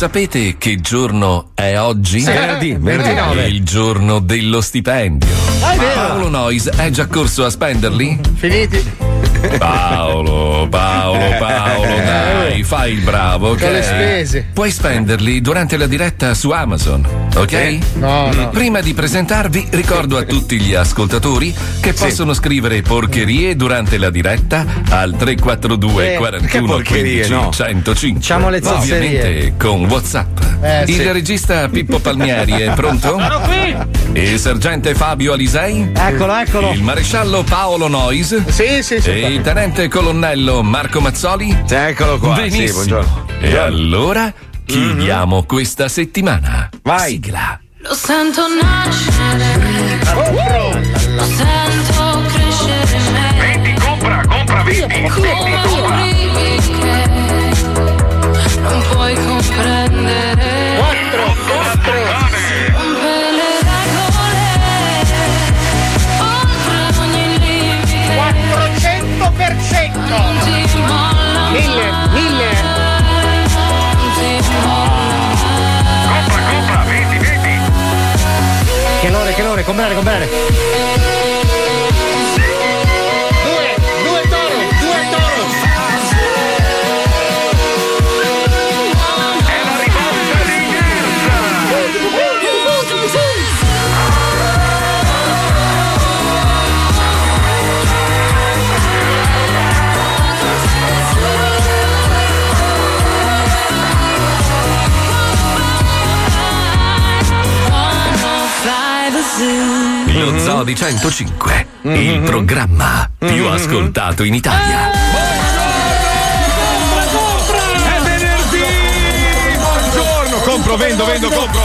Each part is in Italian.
Sapete che giorno è oggi? Sì, venerdì, venerdì. È il giorno dello stipendio. Ah, è vero. Paolo Nois è già corso a spenderli? Finiti. Paolo, Paolo, Paolo, dai, fai il bravo? Con le spese. Puoi spenderli durante la diretta su Amazon, ok? No, no. Prima di presentarvi, ricordo a tutti gli ascoltatori che possono scrivere porcherie durante la diretta al 342 Eh, 41 porcherie, 15 no. 105. Facciamo le zozzerie. Ovviamente con WhatsApp. Eh, Il sì. regista Pippo Palmieri è pronto? Sono qui. Il sergente Fabio Alisei? Eccolo, eccolo. Il maresciallo Paolo Nois? Sì, sì, sì. E il tenente colonnello Marco Mazzoli? Eccolo qua. Sì, Benissimo. buongiorno. e allora chiudiamo questa settimana. Vai. Sigla. Lo sento nascere, lo sento crescere. Vendi, compra, compra, vendi. Come arrivi comprare, comprare. Di 105, il programma più ascoltato in Italia. È venerdì! Buongiorno! Compro, vendo, vendo! Compro,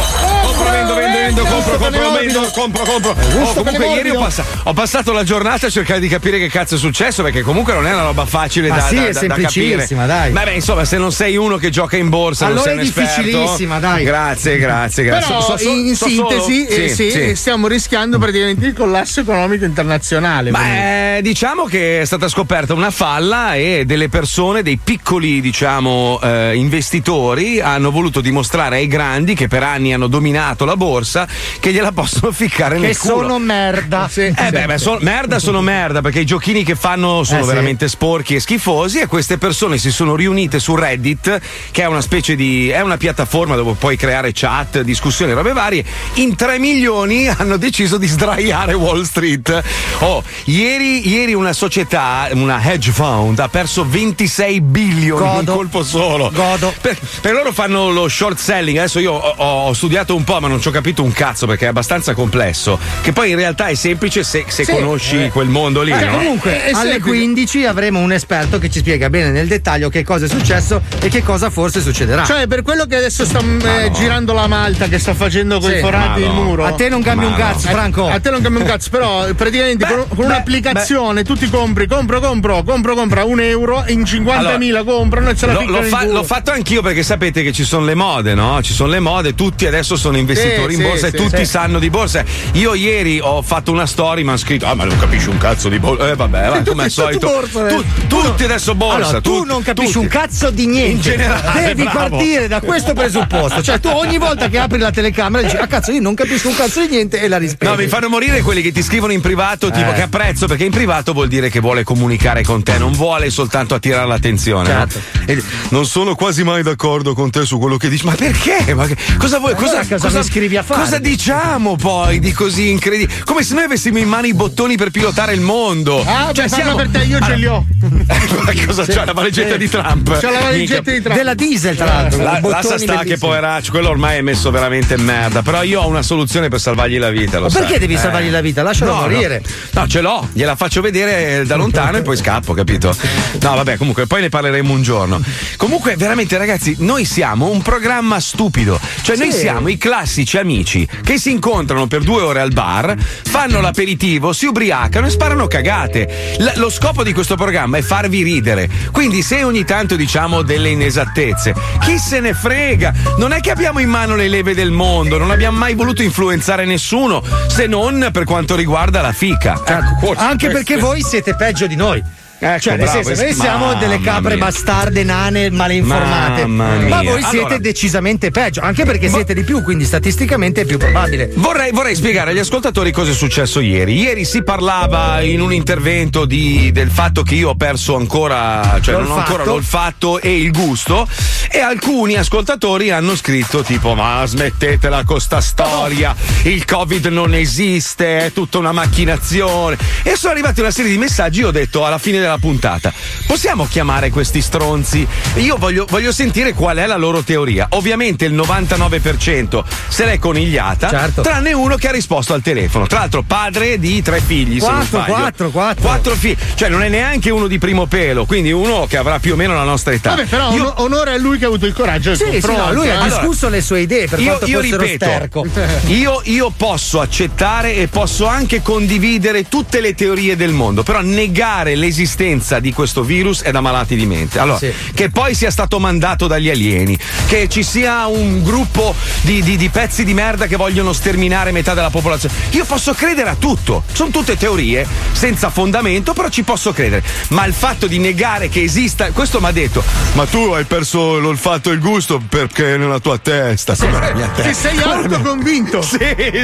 vendo, compro, compro, vendo, compro, compro. Oh, comunque ieri ho, passa- ho passato la giornata a cercare di capire che cazzo è successo, perché comunque non è una roba facile Ma da, sì, da, è da- da capire. semplicissima, dai. Beh, beh, insomma, se non sei uno che gioca in borsa, non Allora sei un è esperto. difficilissima, dai. Grazie, grazie, grazie. Però So- so- in so sintesi eh, Sì, sì, stiamo rischiando praticamente il collasso economico internazionale. quindi. Ma eh, diciamo che è stata scoperta una falla e delle persone, dei piccoli diciamo eh, investitori hanno voluto dimostrare ai grandi che per anni hanno dominato la borsa che gliela possono ficcare Che nel culo. sono merda. Sì, Eh sì. beh, beh, sono- merda sono merda perché i giochini che fanno sono Eh, sì. veramente sporchi e schifosi e queste persone si sono riunite su Reddit che è una specie di è una piattaforma dove puoi creare chat, discussioni, robe varie. In 3 milioni hanno deciso di sdraiare Wall Street. Oh, ieri, ieri una società, una hedge fund ha perso 26 billion in Godo. un colpo solo. Godo. Per, per loro fanno lo short selling. Adesso io ho, ho studiato un po', ma non ci ho capito un cazzo perché è abbastanza complesso. Che poi in realtà è semplice se, se Sì, conosci quel mondo lì, Eh, no? comunque, Eh, eh, alle senti- 15 avremo un esperto che ci spiega bene nel dettaglio che cosa è successo e che cosa forse succederà. Cioè, per quello che adesso sta eh, girando la malta che sta facendo con Sì. i forati Ma il no. muro. a te non cambia Ma un no. cazzo, Eh, Franco. A te non cambia un cazzo, però praticamente con, con un'applicazione tu ti compri, compro, compro, compro, compra un euro, in 50.000 comprano e ce la l'ho in fa- l'ho fatto anch'io perché sapete che ci sono le mode, no? Ci sono le mode, tutti adesso sono investitori Sì, in sì, borsa sì, tutti sì. sanno di borsa. Io ieri ho fatto una story, mi hanno scritto: Ah, ma non capisci un cazzo di borsa. Eh, vabbè, va, come al solito. borsa, eh. Tu- tutti adesso borsa. Allora, tu tutti, non capisci tutti. un cazzo di niente. In generale, Devi bravo. partire da questo presupposto. Cioè, tu ogni volta che apri la telecamera dici: Ah, cazzo, io non capisco un cazzo di niente e la rispegni. No, mi fanno morire quelli che ti scrivono in privato, tipo Eh. che apprezzo, perché in privato vuol dire che vuole comunicare con te, non vuole soltanto attirare l'attenzione. no? Certo. E non sono quasi mai d'accordo con te su quello che dici. Ma perché? Ma che- cosa vuoi? allora Cosa, cosa mi scrivi a fare? Cosa diciamo poi di così incredibile? Come se noi avessimo in mano i bottoni per pilotare il mondo. Ah, cioè, beh, siamo. per te, io ce li ho. Ma cosa c'ha la valigetta di Trump? C'ho la valigetta di Trump. Della diesel, tra l'altro. La, lascia sta che poveraccio, quello ormai è messo veramente in merda. Però io ho una soluzione per salvargli la vita. Lo Ma perché sai. devi Eh. salvargli la vita? Lascialo No, morire. No. No, ce l'ho, gliela faccio vedere da lontano e poi scappo, capito? No, vabbè, comunque poi ne parleremo un giorno. Comunque, veramente, ragazzi, noi siamo un programma stupido. Cioè, noi Sì. siamo i classici amici che si incontrano per due ore al bar, fanno l'aperitivo, si ubriacano e sparano cagate. L- lo scopo di questo programma è farvi ridere. Quindi, se ogni tanto diciamo delle inesattezze, chi se ne frega? Non è che abbiamo in mano le leve del mondo, non abbiamo mai voluto influenzare nessuno, se non per quanto riguarda la fica. Ecco, forse Anche perché voi siete peggio di noi. Ecco, cioè, bravo, senso, noi siamo delle capre mia. bastarde, nane, malinformate. Ma voi siete Allora- decisamente peggio, anche perché siete di più, quindi statisticamente è più probabile. Vorrei, vorrei spiegare agli ascoltatori cosa è successo ieri. Ieri si parlava in un intervento di- del fatto che io ho perso ancora, cioè non ho L'olfatto. ancora l'olfatto e il gusto. E alcuni ascoltatori hanno scritto tipo: Ma smettetela con sta storia, il Covid non esiste, è tutta una macchinazione. E sono arrivati una serie di messaggi. Io ho detto alla fine della puntata: possiamo chiamare questi stronzi? Io voglio, voglio sentire qual è la loro teoria. Ovviamente il 99% se l'è conigliata, Certo. tranne uno che ha risposto al telefono. Tra l'altro, padre di tre figli. Quattro, quattro, quattro. Quattro figli, cioè non è neanche uno di primo pelo, quindi uno che avrà più o meno la nostra età. Vabbè, però Io- ono- onore a lui che ha avuto il coraggio del Sì, sì, no, lui ha eh. discusso le sue idee per io, io ripeto, sterco. io, io posso accettare e posso anche condividere tutte le teorie del mondo, però negare l'esistenza di questo virus è da malati di mente. Allora, Sì. che poi sia stato mandato dagli alieni, che ci sia un gruppo di, di- di pezzi di merda che vogliono sterminare metà della popolazione, io posso credere a tutto. Sono tutte teorie senza fondamento, però ci posso credere. Ma il fatto di negare che esista, questo mi ha detto, ma tu hai perso l'olfatto e il gusto perché è nella tua testa. Come nella mia Ti testa? sei autoconvinto. Sì,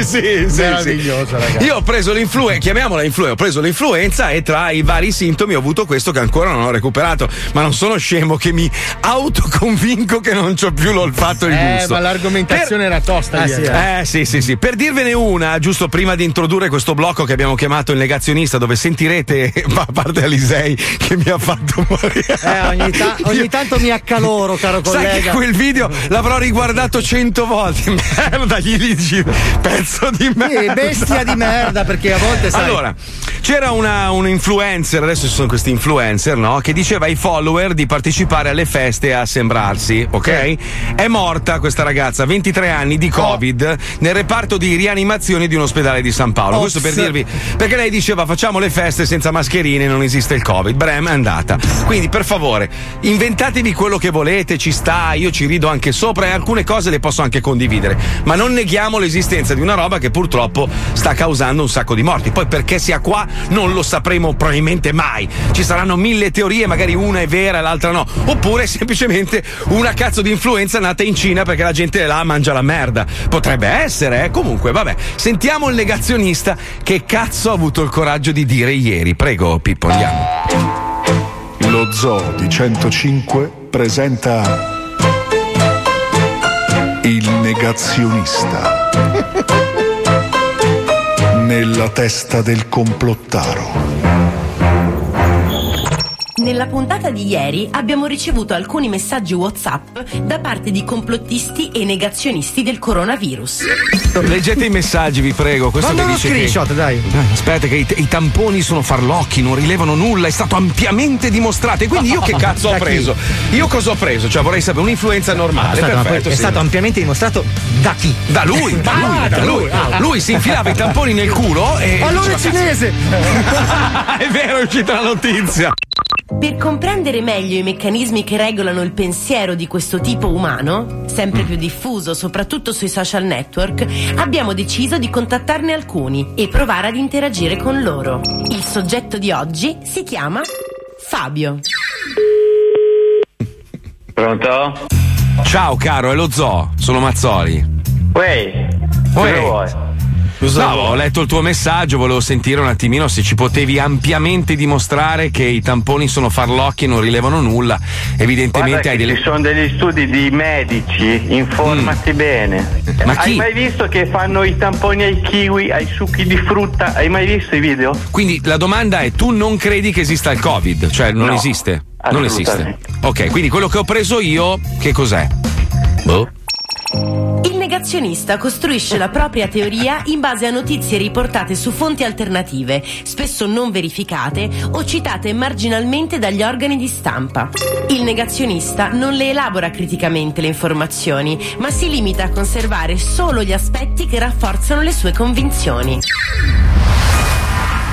sì, sì. Meraviglioso, sì. ragazzi. Io ho preso l'influenza, chiamiamola influenza, ho preso l'influenza e tra i vari sintomi ho avuto questo che ancora non ho recuperato. Ma non sono scemo che mi autoconvinco che non ho più l'olfatto e il Eh, gusto. ma l'argomentazione era tosta Ah, sì, Eh sì, sì, sì. Per dirvene una, giusto prima di introdurre questo blocco che abbiamo chiamato il negazionista, dove sentirete, ma a parte Alisei che mi ha fatto morire. Eh, ogni, ta- ogni tanto mi accaloro, caro Sai che collega. quel video l'avrò riguardato cento volte. Merda, gli dici pezzo di merda. Sì, bestia di merda, perché a volte sai. Allora, c'era una, un influencer, adesso questi influencer, no? Che diceva ai follower di partecipare alle feste e a sembrarsi, ok? È morta questa ragazza, 23 anni di Covid, nel reparto di rianimazione di un ospedale di San Paolo. Questo per dirvi, perché lei diceva facciamo le feste senza mascherine, non esiste il Covid. Brem è andata. Quindi, per favore, inventatevi quello che volete, ci sta, io ci rido anche sopra e alcune cose le posso anche condividere. Ma non neghiamo l'esistenza di una roba che purtroppo sta causando un sacco di morti. Poi perché sia qua non lo sapremo probabilmente mai. Ci saranno mille teorie, magari una è vera e l'altra no. Oppure semplicemente una cazzo di influenza nata in Cina perché la gente là mangia la merda. Potrebbe essere, eh. Comunque, vabbè. Sentiamo il negazionista che cazzo ha avuto il coraggio di dire ieri. Prego, Pippo, andiamo. Lo Zoo di 105 presenta Il negazionista. Nella testa del complottaro. Nella puntata di ieri abbiamo ricevuto alcuni messaggi WhatsApp da parte di complottisti e negazionisti del coronavirus. Leggete i messaggi, vi prego. Questo Manda uno dice screenshot, che... dai. Eh, Aspetta, che i, i tamponi sono farlocchi, non rilevano nulla, è stato ampiamente dimostrato. E quindi io che cazzo ho preso? Io cosa ho preso? Cioè, vorrei sapere un'influenza normale. Aspetta, perfetto. è sì. stato ampiamente dimostrato da chi? Da lui, da lui, Ah, da lui. lui, ah. Lui si infilava i tamponi nel culo e. Allora è cinese! "Cazzo, è vero, è uscita la notizia. Per comprendere meglio i meccanismi che regolano il pensiero di questo tipo umano, sempre più diffuso soprattutto sui social network, abbiamo deciso di contattarne alcuni e provare ad interagire con loro. Il soggetto di oggi si chiama Fabio. Pronto? Ciao, caro, è lo zoo. Sono Mazzoli. Uè, cosa Uè. Vuoi? No, ho letto il tuo messaggio, volevo sentire un attimino se ci potevi ampiamente dimostrare che i tamponi sono farlocchi e non rilevano nulla. Evidentemente Guarda hai delle. ci sono degli studi di medici, informati bene. Mm. Ma chi? Hai mai visto che fanno i tamponi ai kiwi, ai succhi di frutta? Hai mai visto i video? Quindi la domanda è: tu non credi che esista il Covid? Cioè, non No, esiste? Non esiste. Ok, quindi quello che ho preso io, che cos'è? Boh. Negazionista costruisce la propria teoria in base a notizie riportate su fonti alternative, spesso non verificate o citate marginalmente dagli organi di stampa. Il negazionista non le elabora criticamente le informazioni, ma si limita a conservare solo gli aspetti che rafforzano le sue convinzioni.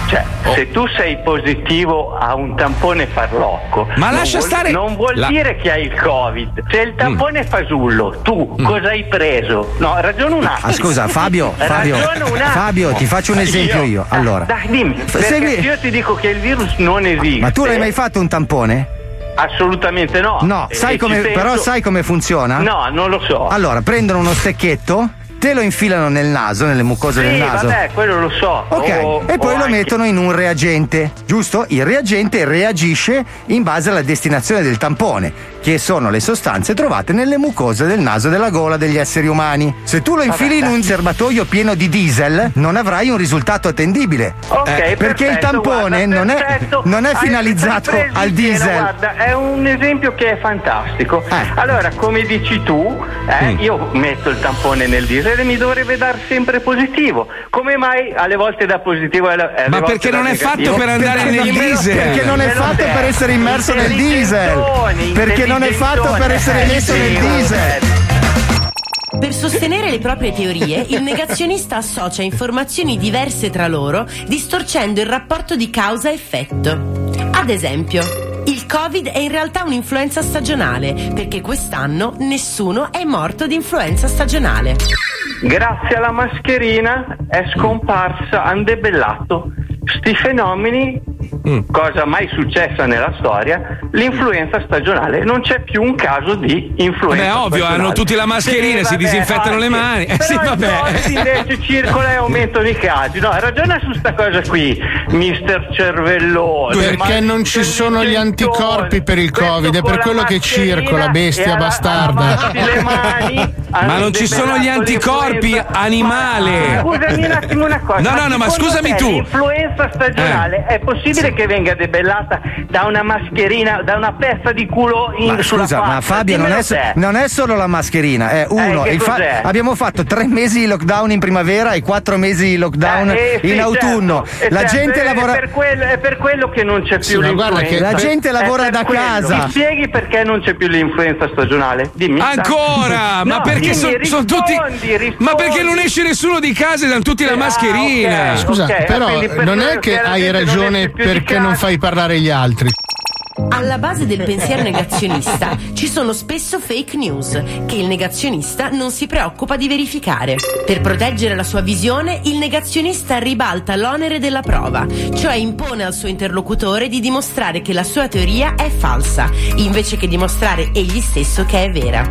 Cioè, se tu sei positivo a un tampone farlocco, Ma lascia vuol- stare- Non vuol la- dire che hai il Covid. Se il tampone è fasullo, tu cosa hai preso? No, ragiona un attimo. Ah, scusa, Fabio, Fabio. Fabio, ti faccio un esempio io. Allora, Dai, dimmi. Segui- se io ti dico che il virus non esiste. ma tu l'hai mai fatto un tampone? Assolutamente no. No, E sai come, penso- però sai come funziona? No, non lo so. Allora, prendono uno stecchetto, te lo infilano nel naso, nelle mucose del sì, naso. vabbè, quello lo so. Ok, O- e poi lo anche- mettono in un reagente, giusto? Il reagente reagisce in base alla destinazione del tampone, che sono le sostanze trovate nelle mucose del naso e della gola degli esseri umani. Se tu lo infili in un serbatoio pieno di diesel, non avrai un risultato attendibile. Ok, Eh, perché il perfetto, tampone guarda, non, è, perfetto. non è finalizzato al pieno, diesel. Guarda, è un esempio che è fantastico. Eh. Allora, come dici tu, eh, Mm. io metto il tampone nel diesel e mi dovrebbe dar sempre positivo. Come mai alle volte da positivo alle, Ma perché non è fatto per andare Perché nel diesel? Perché non è fatto per essere immerso nel diesel. Perché non è fatto per essere messo nel diesel. Per sostenere le proprie teorie, il negazionista associa informazioni diverse tra loro, distorcendo il rapporto di causa-effetto. Ad esempio, il Covid è in realtà un'influenza stagionale, perché quest'anno nessuno è morto di influenza stagionale. Grazie alla mascherina è scomparsa, han debellato sti fenomeni, cosa mai successa nella storia, l'influenza stagionale. Non c'è più un caso di influenza Beh, ovvio, stagionale. hanno tutti la mascherina, si vabbè, disinfettano le anche. mani. Eh, Però sì, il vabbè. Invece circola e aumentano i casi. No, ragiona su sta cosa qui, mister cervellone. Perché non ci sono gli anticorpi per il Covid, è per quello che circola, bestia bastarda. le mani, Ma non ci sono gli anticorpi, animale. Scusami un attimo una cosa. No, no, no, ma scusami te tu. Eh. L'influenza stagionale è possibile che venga debellata da una mascherina, da una pezza di culo in, Ma sulla scusa, faccia? ma Fabio non è, so- non è solo la mascherina, è uno. che il fa- abbiamo fatto tre mesi di lockdown in primavera e quattro mesi di lockdown Eh, sì, in autunno. certo. Eh, La certo, gente è lavora. Per quello, è per quello che non c'è più Sì, l'influenza. che- La gente lavora per da quello. casa. Mi spieghi perché non c'è più l'influenza stagionale? Dimmi. Ancora! ma No, perché sono tutti. rispondi. Ma perché non esce nessuno di casa e danno tutti la Ah, mascherina? ok. Scusa, Ok, però per non è che hai ragione di perché non fai parlare gli altri. Alla base del pensiero negazionista ci sono spesso fake news che il negazionista non si preoccupa di verificare. Per proteggere la sua visione, il negazionista ribalta l'onere della prova, cioè impone al suo interlocutore di dimostrare che la sua teoria è falsa, invece che dimostrare egli stesso che è vera.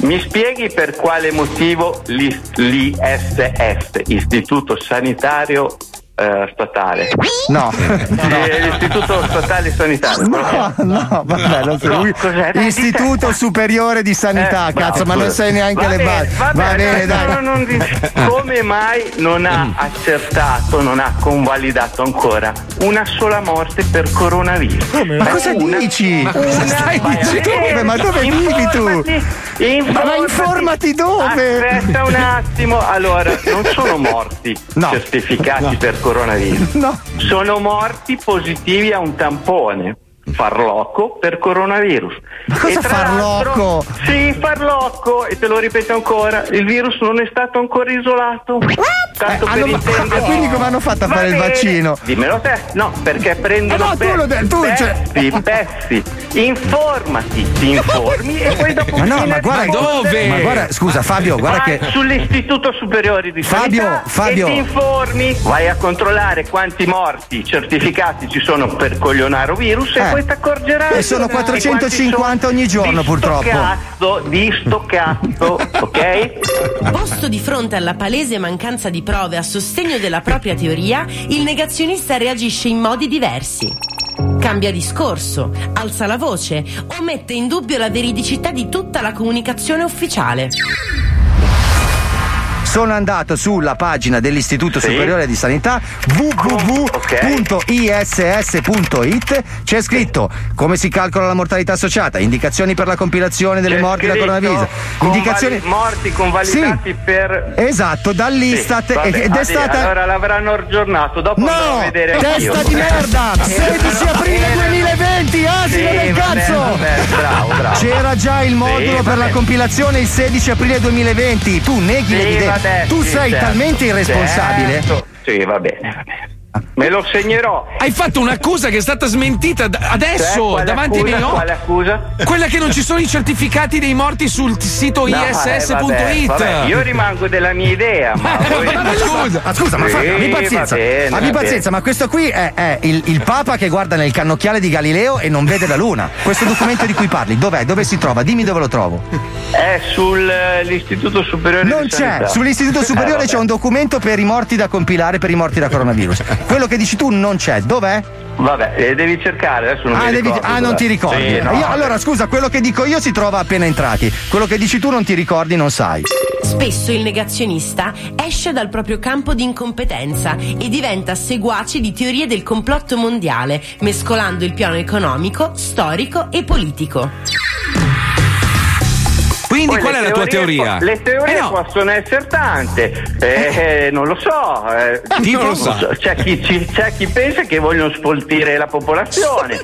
Mi spieghi per quale motivo l'I- l'ISS, Istituto Sanitario eh, Statale, No, Eh, l'Istituto Statale Sanitario, no, no, vabbè, non so. No, Istituto. Superiore di Sanità, Eh, cazzo, bravo, ma non sai neanche le basi. Va Va bene, no, dai. no, non dici- come mai non ha accertato, non ha convalidato ancora una sola morte per coronavirus? Ma cosa Una- dici? Ma cosa stai Vai a dicendo? Ma dove vivi tu? Informati, Ma informati dove? Aspetta un attimo. Allora, non sono morti No. certificati per coronavirus. No. Sono morti positivi a un tampone. Farlocco per coronavirus. Ma cosa farlocco? Sì, farlocco, e te lo ripeto ancora, il virus non è stato ancora isolato. Tanto Eh, per hanno- intenderci. ah, quindi come hanno fatto a Va fare il bene. vaccino? Dimmelo te. No, perché prendono Eh no, tu lo de- tu, cioè- pezzi, pezzi. Informati, ti informi e poi dopo Ma no, ma guarda, dove? ma guarda, scusa Fabio, guarda Vai che sull'istituto superiore di Fabio, sanità Fabio. ti informi, vai a controllare quanti morti certificati ci sono per coglionaro virus Eh. e poi ti accorgerai. E sono di 450 quanti sono ogni giorno, di sto purtroppo. Cazzo, di sto cazzo, ok? Posto di fronte alla palese mancanza di prove a sostegno della propria teoria, il negazionista reagisce in modi diversi. Cambia discorso, alza la voce o mette in dubbio la veridicità di tutta la comunicazione ufficiale. Sono andato sulla pagina dell'Istituto Sì. Superiore di Sanità www.iss.it c'è scritto come si calcola la mortalità associata, indicazioni per la compilazione delle C'è morti da coronavirus, indicazioni convali- morti convalidati per Esatto, dall'Istat Sì, vabbè, ed è stata allora l'avranno aggiornato dopo No! vedere Testa anch'io. di merda! 16 aprile 2020, asino Sì, del vabbè, cazzo! vabbè, bravo, bravo. C'era già il modulo Sì, per la vabbè. compilazione il 16 aprile 2020. Tu neghi Sì, l'evidenza. Tu sei certo, talmente irresponsabile. certo. Sì, va bene, va bene. Me lo segnerò. Hai fatto un'accusa che è stata smentita d- adesso Cioè, davanti ai accusa? miei occhi. Quale accusa? Quella che non ci sono i certificati dei morti sul sito No, eh, iss.it. io rimango della mia idea, ma voi... Ma scusa, ma scusa, ma fa- Sì, abbi pazienza. bene, abbi pazienza, ma questo qui è, è il, il Papa che guarda nel cannocchiale di Galileo e non vede la Luna. Questo documento di cui parli, dov'è? Dove si trova? Dimmi dove lo trovo. È sull'Istituto Superiore Non di c'è. Sanità. Sull'Istituto Eh, Superiore vabbè. c'è un documento per i morti da compilare per i morti da coronavirus. Quello che dici tu non c'è. Dov'è? Vabbè, eh, devi cercare, adesso non Ah, mi devi- ricordo. ah, non ti ricordi. Sì, no, Io- allora, scusa, quello che dico io si trova appena entrati. Quello che dici tu non ti ricordi, non sai. Spesso il negazionista esce dal proprio campo di incompetenza e diventa seguace di teorie del complotto mondiale, mescolando il piano economico, storico e politico. Quindi Poi qual è la tua teorie teoria? po- Le teorie Eh no. possono essere tante, eh, eh, non lo so. eh, Tipo non lo so. C'è, chi, c'è chi pensa che vogliono spoltire la popolazione,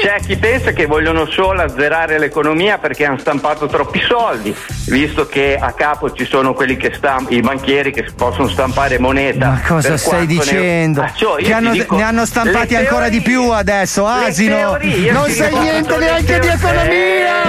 c'è chi pensa che vogliono solo azzerare l'economia perché hanno stampato troppi soldi, visto che a capo ci sono quelli che stamp- i banchieri che possono stampare moneta. Ma cosa stai quanto ne- dicendo? Ah, cioè, ti hanno- dico, ne hanno stampati le ancora di teorie- più adesso, asino. teorie, non sai niente neanche di teorie. economia.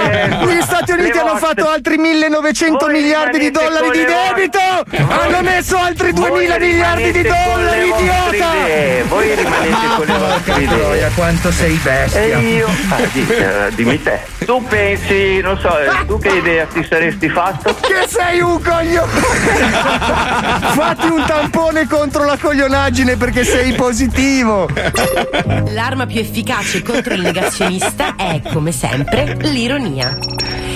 Eh, Gli Stati Uniti hanno fatto altri 1900 Voi miliardi di dollari di debito. vostre- Hanno messo altri Voi 2000 miliardi di dollari, idiota. idee, Voi rimanete con le vostre idee. quanto sei bestia. E io, ah, di- eh, dimmi te, tu pensi, non so, eh, tu che idea ti saresti fatto? Che sei un coglione! Fatti un tampone contro la coglionaggine perché sei positivo! L'arma più efficace contro il negazionista è, come sempre, l'ironia.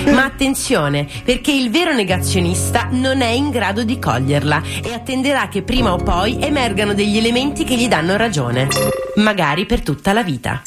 Ma attenzione, perché il vero negazionista non è in grado di coglierla e attenderà che prima o poi emergano degli elementi che gli danno ragione. Magari per tutta la vita.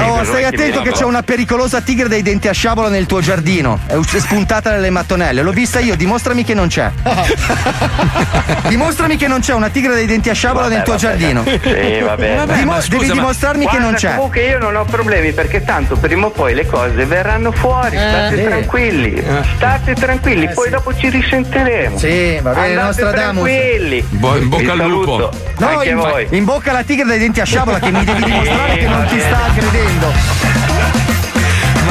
Oh, stai attento che c'è una pericolosa tigre dai denti a sciabola nel tuo giardino. È spuntata nelle mattonelle. L'ho vista io, dimostrami che non c'è. dimostrami che non c'è una tigre dai denti a sciabola Vabbè, nel tuo vabbè. giardino. Sì, vabbè. Vabbè, Dimo- scusa, devi ma- dimostrarmi che non c'è. Comunque io non ho problemi perché tanto prima o poi le cose verranno fuori. State sì. tranquilli, state tranquilli, poi dopo ci risentiremo. Sì, va bene, Andate Nostradamus. tranquilli. Bo- in bocca Vi al lupo. No, Anche in, voi. in bocca alla tigre dai denti a sciabola che mi devi dimostrare che non ti sta credendo.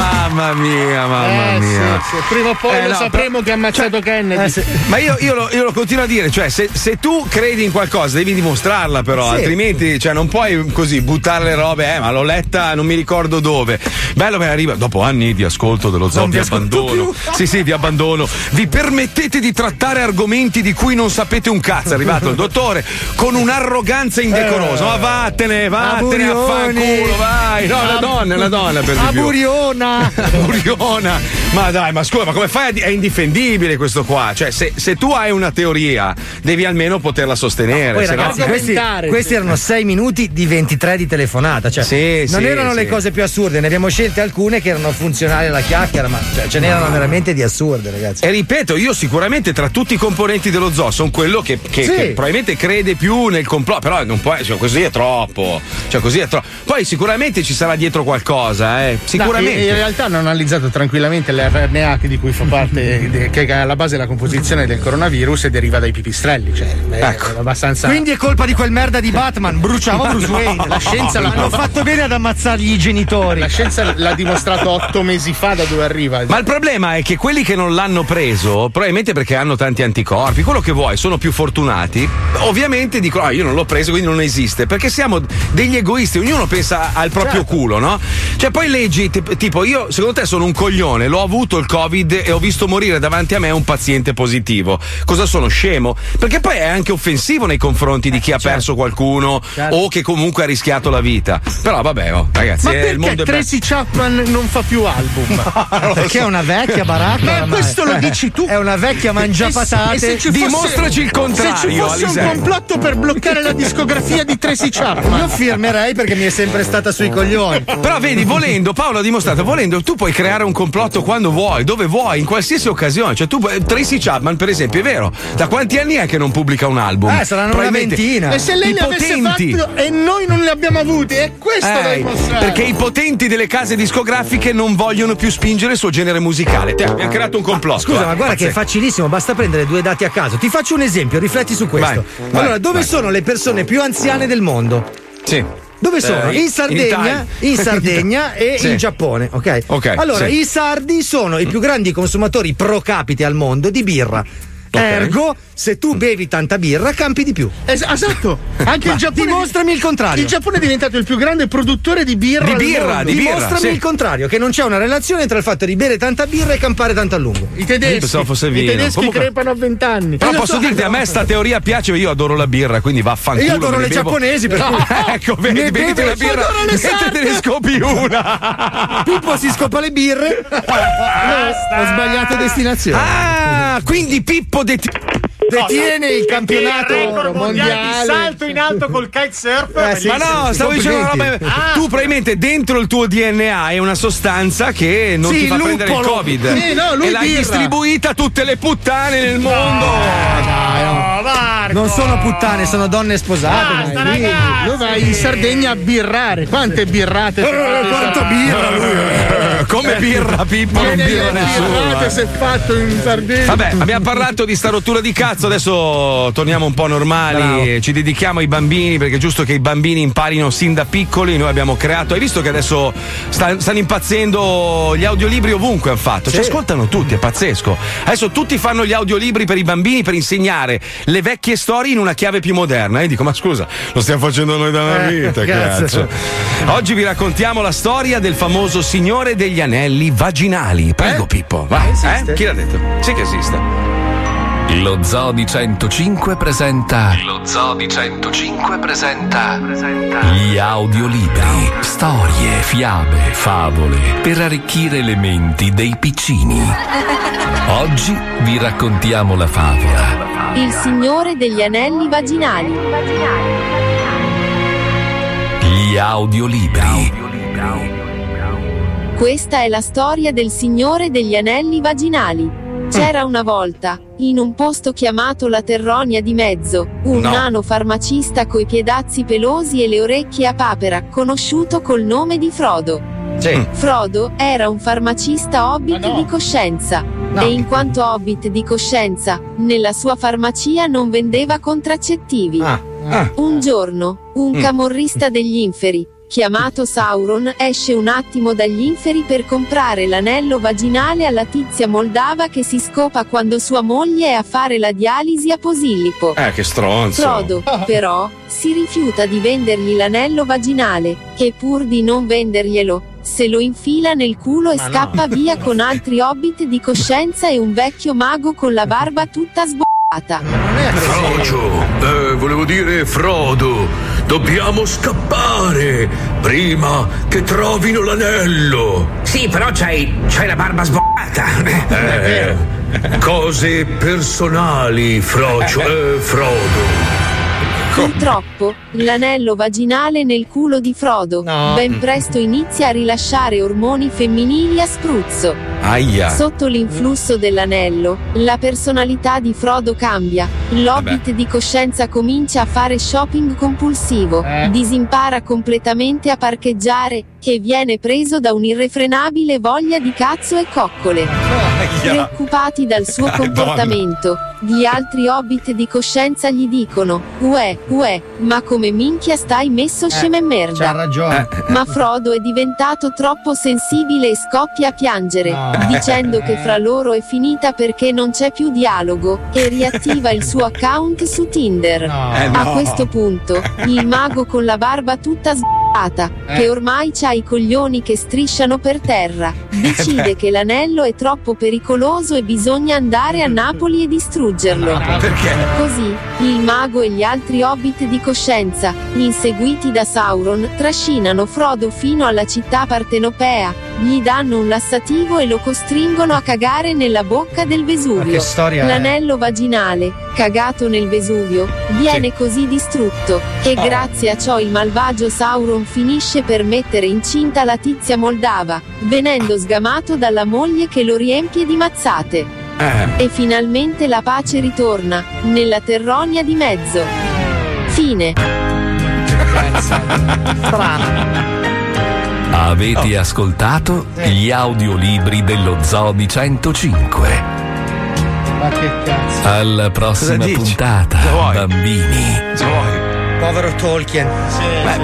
Mamma mia, mamma Eh, mia. sì, sì. Prima o poi Eh, lo no, sapremo che ha ammazzato Kennedy. Eh, sì. Ma io, io lo, io lo continuo a dire, cioè se, se tu credi in qualcosa devi dimostrarla però, Sì. altrimenti cioè, non puoi così buttare le robe, eh, ma l'ho letta non mi ricordo dove. Bello che arriva, dopo anni di ascolto dello zoo vi abbandono. più. Sì, sì, vi abbandono. Vi permettete di trattare argomenti di cui non sapete un cazzo. È arrivato il dottore con un'arroganza indecorosa. Ma vattene, vattene fanculo, vai. No, la donna, una donna per di più. Aburiona! Buriona. Ma dai, ma scusa, ma come fai? a di- È indifendibile questo qua. Cioè, se, se tu hai una teoria, devi almeno poterla sostenere. Poi se no- ragazzi, questi, questi erano 6 minuti di 23 di telefonata. Cioè, Sì, non sì, erano le sì. cose più assurde, ne abbiamo scelte alcune che erano funzionali alla chiacchiera, ma cioè, ce n'erano veramente di assurde, ragazzi. E ripeto, io sicuramente tra tutti i componenti dello zoo sono quello che, che- Sì. che probabilmente crede più nel complotto, però non può, cioè, così è troppo. Cioè, così è troppo. Poi sicuramente ci sarà dietro qualcosa, eh. No, Sicuramente. in, in realtà hanno analizzato tranquillamente l'RNA che- di cui fa parte, che è alla base della composizione del coronavirus e deriva dai pipistrelli. Cioè, Ecco. è abbastanza. Quindi è colpa di quel merda di Batman, bruciava Bruce Wayne. la scienza l'ha Hanno fatto bene ad ammazzargli i genitori. La scienza l'ha dimostrato otto mesi fa da dove arriva. Ma il problema è che quelli che non l'hanno preso, probabilmente perché hanno tanti anticorpi, quello che vuoi, sono più fortunati, ovviamente dicono: Ah, io non l'ho preso, quindi non esiste. Perché siamo degli egoisti, ognuno pensa al proprio culo, no? Cioè, poi leggi, tip- tipo, io secondo te sono un coglione, l'ho avuto il Covid e ho visto morire davanti a me un paziente positivo. Cosa sono? Scemo? Perché poi è anche offensivo nei confronti di chi ha perso qualcuno Certo. o che comunque ha rischiato la vita. Però vabbè, oh, ragazzi, Ma eh, il mondo perché. Tracy Chapman non fa più album? Perché è una vecchia baracca? Ma questo lo Eh. dici tu. È una vecchia mangiapatate. E se ci fosse- Dimostraci il Se contrario, ci fosse un Alisei. complotto per bloccare la discografia di Tracy Chapman. Io firmerei perché mi è sempre stata sui coglioni. Però vedi, volendo, Paolo ha dimostrato, volendo, tu puoi creare un complotto quando vuoi, dove vuoi, in qualsiasi occasione. Cioè, tu, puoi- Tracy Chapman, per esempio, è vero, da quanti anni è che non pubblica un album? Eh, saranno una ventina. E se lei I ne avesse potenti. fatto e noi non li abbiamo avuti, è questo Eh, perché i potenti delle case discografiche non vogliono più spingere il suo genere musicale. Te, abbiamo creato un complotto. Scusa, eh, ma guarda che è pazzesco. facilissimo, basta prendere due dati a caso. Ti faccio un esempio, rifletti su questo. Vai, vai, allora, dove vai. sono le persone più anziane del mondo? Sì. Dove sono? Eh, in in Sardegna, Italia. in, Sardegna e Sì. in Giappone, ok? Ok, Allora, sì. i sardi sono i più grandi consumatori pro capite al mondo di birra. Ergo, se tu bevi tanta birra, campi di più. Es- esatto. Anche Ma il Giappone. dimostrami il contrario. Il Giappone è diventato il più grande produttore di birra. Di birra, di birra. Dimostrami sì. il contrario, che non c'è una relazione tra il fatto di bere tanta birra e campare tanto a lungo. I tedeschi. Io pensavo fosse I vino. tedeschi Comunque- crepano a vent'anni. Però Io posso so- dirti, a me sta teoria piace, io adoro la birra, quindi vaffanculo. Io adoro le bevo- giapponesi, per cui- ecco, vedi, Ne beviti beve- la birra adoro le mentre te ne scopi una. Pippo si scopa le birre. No, ho sbagliato destinazione. Ah, quindi Pippo deti- Detiene il campionato record mondiale di salto in alto col kitesurf. Eh, sì, Ma no, sì, stavo dicendo una roba. complimenti. Tu probabilmente dentro il tuo DNA hai una sostanza che non Sì, ti fa il prendere il. Covid. Sì, no, lui e l'hai birra. distribuita a tutte le puttane nel mondo. Non sono puttane, sono donne sposate. dai, lì. Lui va in Sardegna a birrare. Quante birrate? Eh, quanta birra lui. Eh, Come birra, Pippo, non birra nessuno. eh. si è fatto in Sardegna. Vabbè, abbiamo parlato di sta rottura di cazzo, adesso torniamo un po' normali, ci dedichiamo ai bambini perché è giusto che i bambini imparino sin da piccoli, noi abbiamo creato, hai visto che adesso sta- stanno impazzendo gli audiolibri ovunque hanno fatto, ci ascoltano tutti, è pazzesco. Adesso tutti fanno gli audiolibri per i bambini per insegnare le vecchie storie in una chiave più moderna. E dico, ma scusa, lo stiamo facendo noi da una Eh, vita, cazzo. cazzo. Oggi vi raccontiamo la storia del famoso signore degli anelli vaginali. Prego, Pippo, vai. Esiste? Eh? Chi l'ha detto? Sì che esiste. Lo Zoo di 105 presenta. Lo Zoo di 105 presenta. Gli audiolibri. Storie, fiabe, favole. Per arricchire le menti dei piccini. Oggi vi raccontiamo la favola. Il signore degli anelli vaginali. Gli audiolibri. Questa è la storia del signore degli anelli vaginali. C'era una volta, in un posto chiamato la Terronia di Mezzo, un No. nano farmacista coi piedazzi pelosi e le orecchie a papera, conosciuto col nome di Frodo. Sì. Frodo era un farmacista hobbit di coscienza. No. E in quanto hobbit di coscienza, nella sua farmacia non vendeva contraccettivi. Ah, ah. Un giorno, un Mm. camorrista degli inferi, chiamato Sauron, esce un attimo dagli inferi per comprare l'anello vaginale alla tizia moldava che si scopa quando sua moglie è a fare la dialisi a Posillipo. Eh, che stronzo. Frodo, però, si rifiuta di vendergli l'anello vaginale, e pur di non venderglielo, se lo infila nel culo e Ma no. scappa via con altri hobbit di coscienza e un vecchio mago con la barba tutta sboccata. Frocio, eh, volevo dire Frodo, dobbiamo scappare prima che trovino l'anello. Sì, però c'hai, c'hai la barba sboccata. Eh, cose personali, Frocio, eh, Frodo. Purtroppo, l'anello vaginale nel culo di Frodo, No. ben presto inizia a rilasciare ormoni femminili a spruzzo. Aia. Sotto l'influsso dell'anello, la personalità di Frodo cambia. L'hobbit di coscienza comincia a fare shopping compulsivo, Eh. disimpara completamente a parcheggiare, e viene preso da un'irrefrenabile voglia di cazzo e coccole. Preoccupati dal suo comportamento, gli altri hobbit di coscienza gli dicono: Uè, uè, ma come minchia stai messo scema e C'ha merda. ragione. Ma Frodo è diventato troppo sensibile e scoppia a piangere, No. dicendo che fra loro è finita perché non c'è più dialogo, e riattiva il suo account su Tinder. No. Eh, A questo punto, il mago con la barba tutta sbagliata, che ormai c'ha i coglioni che strisciano per terra, decide che l'anello è troppo pericoloso e bisogna andare a Napoli e distruggerlo. Perché? Così, il mago e gli altri hobbit di coscienza, inseguiti da Sauron, trascinano Frodo fino alla città partenopea, gli danno un lassativo e lo costringono a cagare nella bocca del Vesuvio. storia è? L'anello vaginale, cagato nel Vesuvio, viene così distrutto, e Oh. grazie a ciò il malvagio Sauron finisce per mettere incinta la tizia moldava, venendo sgamato dalla moglie che lo riempie di mazzate. Eh. E finalmente la pace ritorna, nella terronia di mezzo. Fine. Avete ascoltato gli audiolibri dello Zoo di 105. Ma che cazzo. Alla prossima puntata, bambini. Vuoi? Povero Tolkien. Beh,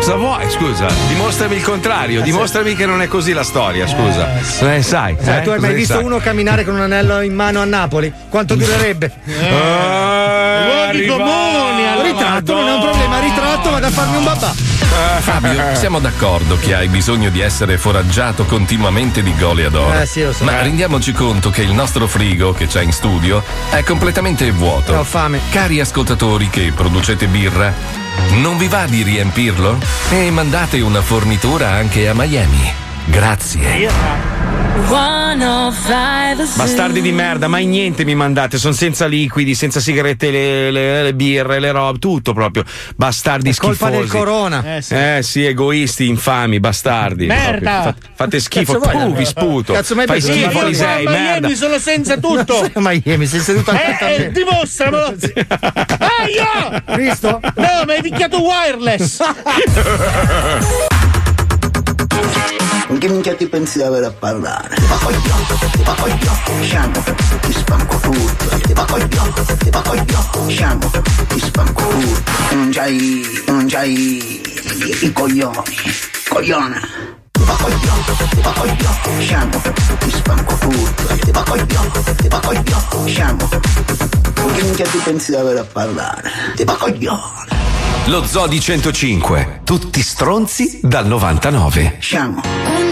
cosa vuoi, scusa? Dimostrami il contrario, dimostrami che non è così la storia, scusa. Eh, sai. Sai, eh? tu hai mai visto sai? uno camminare con un anello in mano a Napoli? Quanto durerebbe? Eh, Luoghi arrivato. comuni, ritratto, non è un problema, ritratto, vado a farmi un babà. Fabio, siamo d'accordo che hai bisogno di essere foraggiato continuamente di goleador. Eh, sì, lo so. Ma Eh. rendiamoci conto che il nostro frigo che c'è in studio è completamente vuoto. Ho fame. Cari ascoltatori che producete birra, non vi va di riempirlo? E mandate una fornitura anche a Miami. Grazie. 105 Bastardi di merda, mai niente mi mandate, sono senza liquidi, senza sigarette, le, le- le birre, le robe, tutto proprio. Bastardi È colpa schifosi. del corona. Eh, sì. Eh sì, egoisti, infami, bastardi. Merda. proprio. Fa- fate schifo, Cazzo tu vi sputo. Cazzo mai Fai schifo io Alisei, a merda. Miami sono senza tutto. Miami, sei seduto accanto a Eh, eh, me. dimostramelo. Aia! Visto? No, mi hai picchiato wireless. Con che minchia ti pensi di avere a parlare? Ti va coglione, ti va coglione, sciamo, ti spanco tutto, ti va coglione, ti va coglione, sciamo, ti spanco tutto. Non c'hai, non c'hai i, coglioni, coglione. Ti coglione, sciamo, ti spanco tutto, ti va coglione, ti va coglione, sciamo. Con che minchia ti pensi di avere a parlare? Ti va coglione, Lo Zoo di 105, tutti stronzi dal 99. sciamo.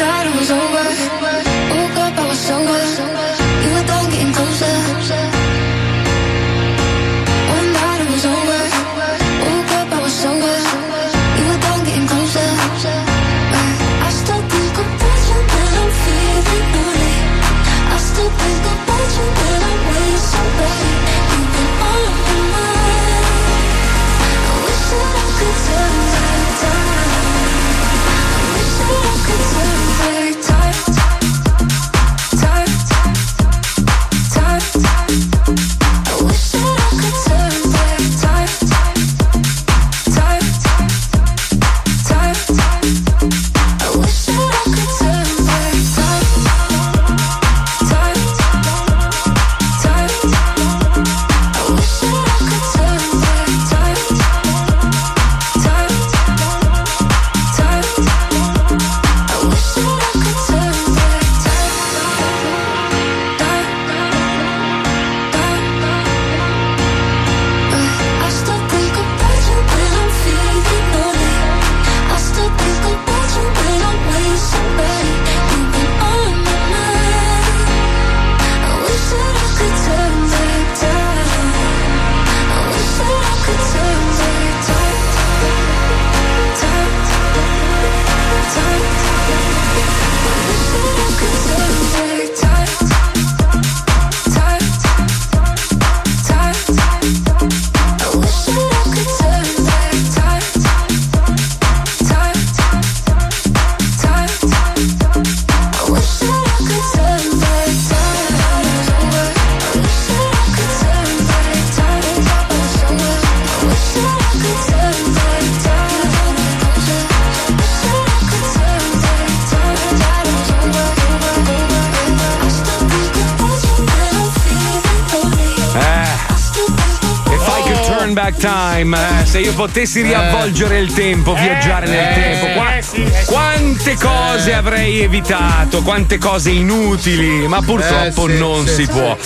Time, eh, se io potessi riavvolgere il tempo, viaggiare nel eh, tempo, qua- eh, sì, eh, quante cose avrei evitato, quante cose inutili, ma purtroppo Eh, sì, non sì, si può.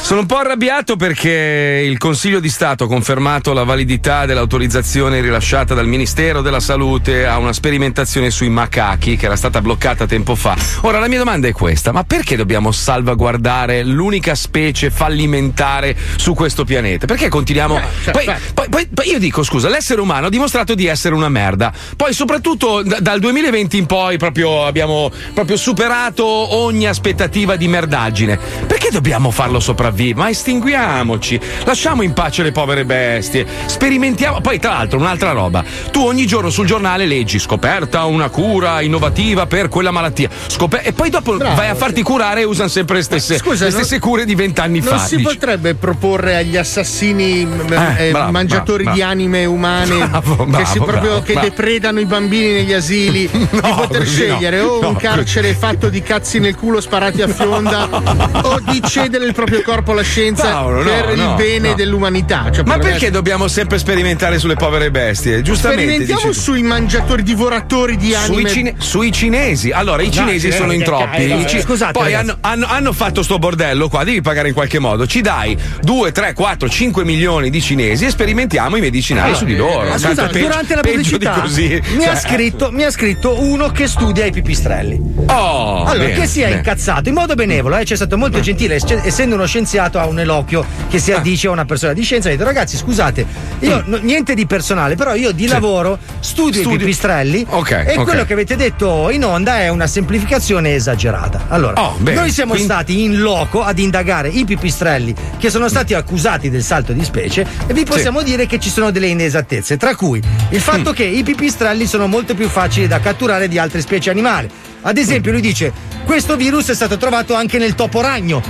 Sono un po' arrabbiato perché il Consiglio di Stato ha confermato la validità dell'autorizzazione rilasciata dal Ministero della Salute a una sperimentazione sui macachi che era stata bloccata tempo fa. Ora la mia domanda è questa, ma perché dobbiamo salvaguardare l'unica specie fallimentare su questo pianeta? Perché continuiamo... cioè- Poi Poi, poi- poi- poi io dico, scusa, l'essere umano ha dimostrato di essere una merda. Poi, soprattutto da- dal 2020 in poi, proprio abbiamo proprio superato ogni aspettativa di merdaggine. Perché dobbiamo farlo sopravvivere? Ma estinguiamoci, lasciamo in pace le povere bestie, sperimentiamo. Poi, tra l'altro, un'altra roba. Tu ogni giorno sul giornale leggi scoperta una cura innovativa per quella malattia. Scoper- e poi dopo Bravo, vai a farti curare e usano sempre le stesse, Scusa, le non- stesse cure di vent'anni Non fa. si dici. potrebbe proporre agli assassini m- Eh, eh, bravo, mangiatori di anime umane Bravo, che, bravo, si proprio, bravo, che depredano i bambini negli asili di poter così no. scegliere o un No, carcere fatto di cazzi nel culo sparati a fionda o di cedere il proprio corpo alla scienza Paolo, no, per il no, bene no. dell'umanità. Cioè, Ma perché dobbiamo sempre sperimentare sulle povere bestie? Giustamente. Sperimentiamo sui mangiatori divoratori di Sui, anime. cine- sui cinesi, allora i No, cinesi eh, sono in che troppi. eh. Scusate, poi hanno, hanno- hanno fatto sto bordello qua, devi pagare in qualche modo. Ci dai 2, 3, 4, 5 milioni di cinesi e sperimentiamo i medicinali Allora, su di loro. ma Tanto scusa, peggio- durante la pubblicità così. mi, ha Cioè, scritto, mi ha scritto uno che studia i pipistrelli. Oh, allora, bene, che si è incazzato in modo benevolo, eh, c'è stato molto gentile, ess- essendo uno scienziato ha un eloquio che si addice a una persona di scienza, ha detto ragazzi scusate, io no- niente di personale, però io di lavoro studio, Studio- i pipistrelli Ok, e ok. quello che avete detto in onda è una semplificazione esagerata. Allora, Oh, noi siamo quindi- stati in loco ad indagare i pipistrelli che sono stati accusati del salto di specie e vi possiamo dire che ci sono delle inesattezze, tra cui il fatto Mm. che i pipistrelli sono molto più facili da catturare di altre specie animali. Ad esempio, lui dice: Questo virus è stato trovato anche nel toporagno.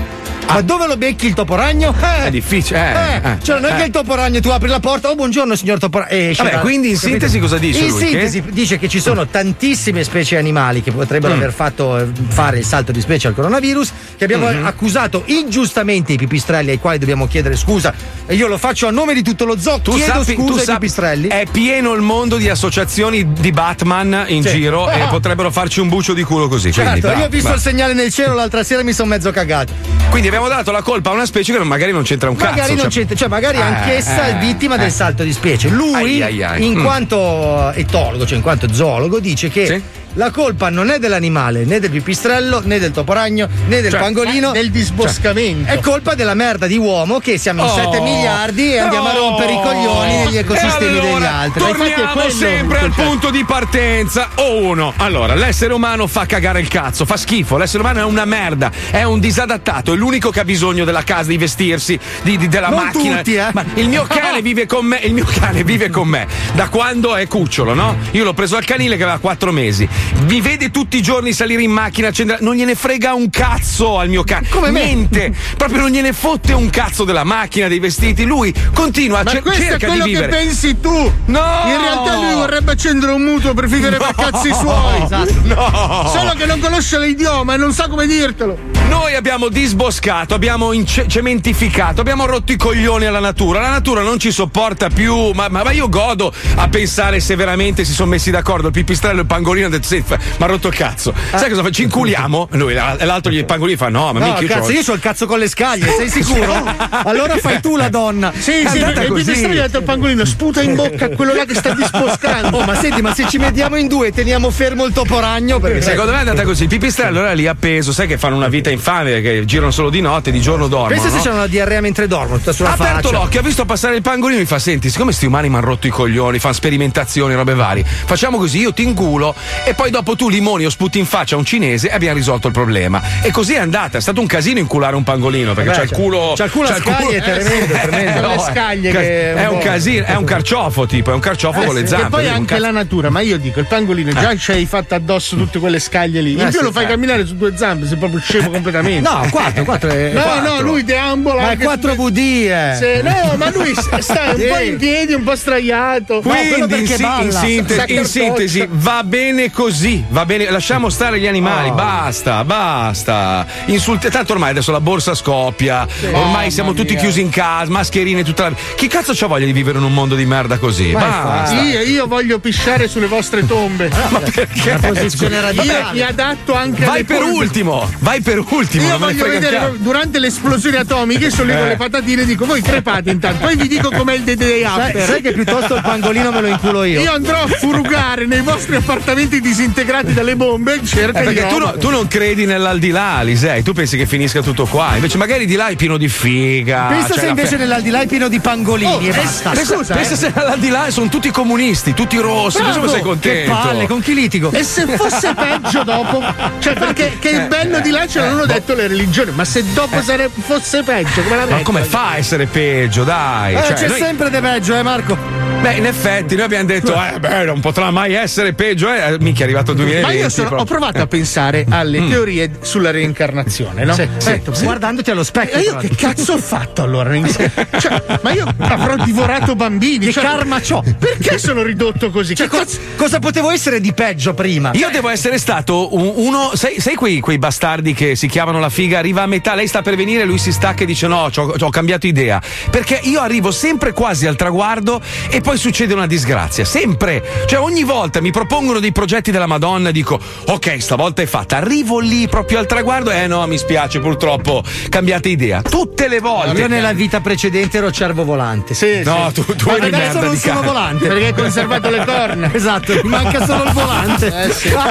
Ma dove lo becchi il toporagno? Eh. È difficile, eh, eh, eh, cioè, non è eh. che il toporagno tu apri la porta, oh buongiorno signor toporagno. e esce Vabbè, da- quindi in capito? sintesi cosa dice In lui? Che- sintesi dice che ci sono tantissime specie animali che potrebbero Mm. aver fatto eh, fare il salto di specie al coronavirus, che abbiamo Mhm. accusato ingiustamente i pipistrelli ai quali dobbiamo chiedere scusa. E io lo faccio a nome di tutto lo zoo. Tu Chiedo sappi, scusa ai sappi, pipistrelli. È pieno il mondo di associazioni di Batman in Sì. giro e Ah. potrebbero farci un bucio di culo così. Certo, quindi, bravo, io ho visto bravo. il segnale nel cielo l'altra sera e mi sono mezzo cagato. Quindi abbiamo dato la colpa a una specie che magari non c'entra un Magari cazzo. non cioè- c'entra, cioè magari Eh, anch'essa è eh, vittima eh. del salto di specie. Lui, Ai, ai, ai. in Mm. quanto etologo, cioè in quanto zoologo, dice che la colpa non è dell'animale, né del pipistrello, né del toporagno, né del Cioè, pangolino. del disboscamento. Cioè, è colpa della merda di uomo che siamo in Oh. 7 miliardi e andiamo a rompere i coglioni negli ecosistemi allora, degli altri. Torniamo sempre al punto di partenza. O uno. Allora, l'essere umano fa cagare il cazzo, fa schifo. L'essere umano è una merda, è un disadattato, è l'unico che ha bisogno della casa, di vestirsi, di- di- della Non macchina. tutti, eh. Ma il mio cane vive con me, il mio cane vive con me da quando è cucciolo, no? Io l'ho preso al canile che aveva quattro mesi. Mi vede tutti i giorni salire in macchina, accendere. Non gliene frega un cazzo al mio cane. Come me. Niente. Proprio non gliene fotte un cazzo della macchina, dei vestiti. Lui continua a Ma cer- questo è cerca di quello che vivere. pensi tu! No! In realtà lui vorrebbe accendere un mutuo per vivere per cazzi suoi! Esatto. No! Solo che non conosce l'idioma e non sa come dirtelo! Noi abbiamo disboscato, abbiamo ince- cementificato, abbiamo rotto i coglioni alla natura. La natura non ci sopporta più, ma, ma- ma io godo a pensare se veramente si sono messi d'accordo. Il pipistrello e il pangolino hanno detto: "Sì, fa- mi ha rotto il cazzo. Sai cosa fa? Ci inculiamo? Lui, la- e l'altro gli il pangolino fa: No, ma No, mica io cazzo, io ho il cazzo con le scaglie, sei sicuro? allora fai tu la donna. Sì, È sì, e così. pipistrello ha detto al pangolino, sputa in bocca a quello là che sta disboscando! Oh, ma senti, ma se ci vediamo in due e teniamo fermo il toporagno, perché Secondo me è andata così. Il pipistrello era lì appeso, sai che fanno una vita infame, che girano solo di notte, di giorno dormono. Pensa se no? c'è una diarrea mentre dormono, tutta sulla Ha aperto faccia. l'occhio, ha visto passare il pangolino e mi fa: Senti, siccome sti umani mi hanno rotto i coglioni, fanno sperimentazioni, robe varie, facciamo così, io ti inculo e poi dopo tu limoni o sputi in faccia a un cinese e abbiamo risolto il problema. E così è andata. È stato un casino inculare un pangolino perché c'ha il c'ha- culo. c'ha il culo a scaglie, è tremendo, è tremendo. Con le No, scaglie ca- che è un casino, è un carciofo tipo, è un carciofo con le Eh, zampe. E poi anche la natura, ma io dico, il pangolino già ci hai fatto addosso tutte quelle scaglie lì. In Eh, più lo fai eh. camminare su due zampe, sei proprio scemo completamente. No, quattro, quattro è. No, quattro. no, lui deambola. Ma è anche 4 su- VD, eh. Se- no, ma lui sta un po' in piedi, un po' straiato. Quindi in, si- sintesi, in va bene così, va bene, lasciamo stare gli animali, Oh. basta, basta. Insulti, tanto ormai adesso la borsa scoppia, ormai Mamma siamo tutti mia. chiusi in casa, mascherine e tutta la. Chi cazzo c'ha voglia di vivere in un mondo di merda così? Ma Basta. Io, io voglio pisciare sulle vostre tombe. Ma perché? Una posizione Io radicale. mi adatto anche Vai alle per polveri. ultimo, vai per ultimo. Io voglio vedere durante le esplosioni atomiche, sono lì con Eh. le patatine e dico: voi crepate intanto, poi vi dico com'è il DDA Sai, after. sai che piuttosto il pangolino me lo inculo io. Io andrò a furugare nei vostri appartamenti di disintegrati dalle bombe, cerca Eh, di perché tu, no- tu non credi nell'aldilà, Lisei, tu pensi che finisca tutto qua. Invece, magari di là è pieno di figa. Pensa se invece fe- nell'aldilà è pieno di pangolini Oh, eh, pensa, Scusa, pensa eh. se all'aldilà sono tutti comunisti, tutti rossi. Pensa come sei Che contento. palle, con chi litigo? E se fosse peggio dopo? Cioè, perché che il bello di là ce l'hanno detto le religioni, ma se dopo sare- fosse peggio, come la Ma come fa a essere peggio, dai? Eh, Cioè, c'è noi- sempre de peggio, eh Marco? Beh, in effetti, noi abbiamo detto, eh, beh, non potrà mai essere peggio. Eh, minchia, è arrivato il 2020. Ma io sono- ho provato a pensare alle Mm. teorie sulla reincarnazione, no? Sì, sì, detto, sì. Guardandoti allo specchio. E io che cazzo ho fatto allora? Cioè, ma io avrò divorato bambini. Che cioè, karma c'ho? Perché sono ridotto così? Cioè, cazzo- cosa potevo essere di peggio prima? Io devo essere stato un- uno. Sai, sai quei, quei bastardi che si chiamano la figa? Arriva a metà, lei sta per venire, lui si stacca e dice: No, c'ho, ho cambiato idea. Perché io arrivo sempre quasi al traguardo e poi succede una disgrazia. Sempre. Cioè, ogni volta mi propongono dei progetti della Madonna e dico: Ok, stavolta è fatta. Arrivo lì proprio al traguardo. Eh no, mi spiace, purtroppo cambiate idea. Tutte le volte. Io nella vita precedente ero cervo volante. Sì, No, sì. tu, tu Ma eri adesso merda non sono cane. volante. Perché hai conservato le corna. Esatto, manca solo il volante. Eh, sì.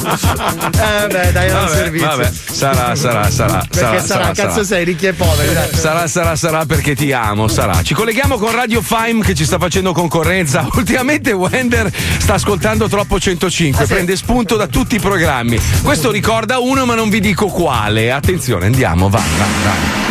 Eh beh, dai, è un servizio. vabbè, sarà, sarà, sarà. Perché sarà, cazzo sei, ricchi e poveri. dai. Sarà, sarà, sarà perché ti amo, sarà. Ci colleghiamo con Radio Fime che ci sta facendo concorrenza. Ultimamente Wender sta ascoltando troppo 105, prende spunto da tutti i programmi. Questo ricorda uno, ma non vi dico quale. Attenzione, andiamo, vai, vai, vai.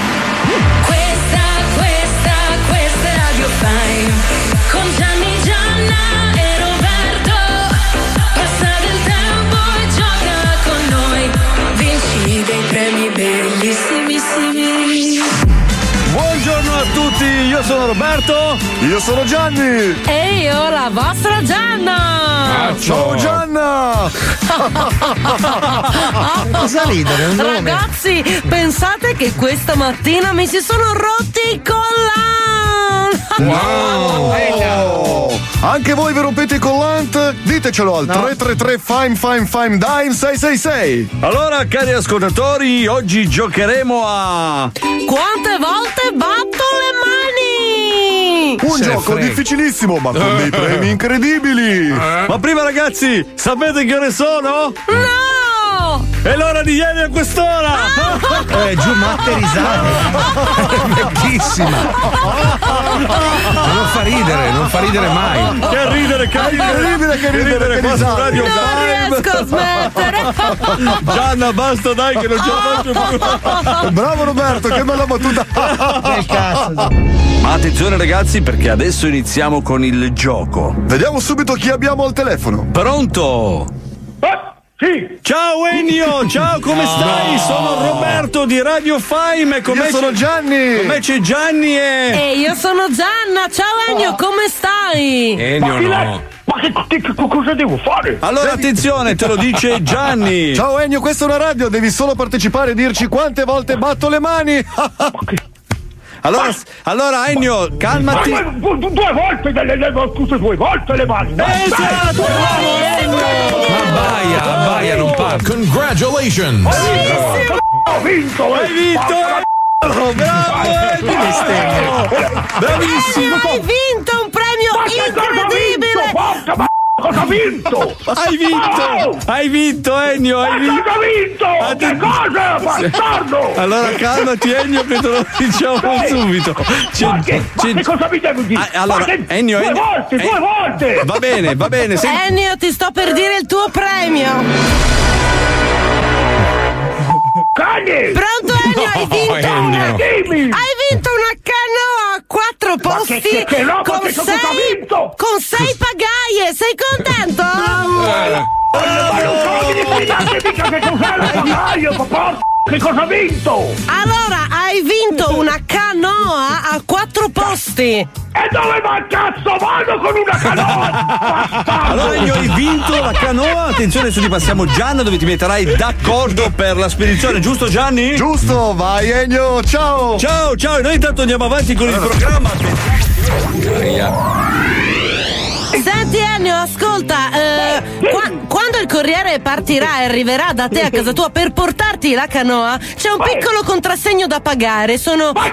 Io sono Roberto. Io sono Gianni. E io, la vostra Gianna! Ciao Gianna! Cosa ridere? Un nome. Ragazzi, pensate che questa mattina mi si sono rotti i collan! Wow! Anche voi vi rompete il collant? Ditecelo al 333 Fime Fime Fime Dime 666. Allora, cari ascoltatori, oggi giocheremo a Quante volte batto le mani? Un Se gioco frega. difficilissimo, ma con dei premi incredibili. Ma prima, ragazzi, sapete che ore sono? No! È l'ora di ieri a quest'ora! Eh, giù matte risate. Bellissima! Non fa ridere, non fa ridere mai. Che ridere, che ridere, che ridere, qua su Radio Non Five. riesco a smettere! Gianna, basta dai che non ce la faccio più. Bravo Roberto, che bella battuta. Che cazzo. Ma attenzione ragazzi perché adesso iniziamo con il gioco. Vediamo subito chi abbiamo al telefono. Pronto? Sì, Ciao Ennio, ciao come stai? Sono Roberto di Radio Fime e con Io sono Gianni. Con me c'è Gianni e... E io sono Gianna, ciao Ennio, come stai? Ennio no. ma che, che- che- cosa devo fare? Allora attenzione, te lo dice Gianni. Ciao Ennio, questa è una radio, devi solo partecipare e dirci quante volte batto le mani. Allora, allora Ennio, Ma, calmati. ma, due, due volte, le, le, le, scusa, due volte le mani. Esatto, Ma baia, baia, non parla. Congratulations! Ho vinto! Hai vinto! Bravo! Ennio! Bravissimo! Hai vinto un premio Ma incredibile! Cosa ho vinto? Hai vinto! Hai vinto Ennio! Hai vinto! cosa vinto? Che cosa, bastardo? Allora calmati Ennio che te lo diciamo subito. C'è- Ma che, ma c'è- che cosa mi devo dire? Ah, allora, che- Ennio, due Ennio- volte, Eh, due volte! Va bene, va bene. senti- Ennio, ti sto per dire il tuo premio! Cagni! Pronto Ennio, hai vinto Ennio. una... Dimmi! Hai vinto una canoa a quattro Ma posti che- che- che roba, con, che sei, vinto? con sei pagaie, sei contento? Ma non so di fidate mica che cos'è la pagaio, ma porca che cosa ho vinto? Allora, hai vinto una canoa a quattro posti! E dove va il cazzo vado con una canoa? Bastardo! Allora Ennio hai vinto la canoa. Attenzione, adesso ti passiamo Gianna dove ti metterai d'accordo per la spedizione, giusto Gianni? Giusto, vai Ennio, ciao. Ciao, ciao, e noi intanto andiamo avanti con il programma. Senti Ennio, ascolta, eh, qua- quando il corriere partirà e arriverà da te a casa tua per portarti la canoa, c'è un piccolo contrassegno da pagare, sono, Ma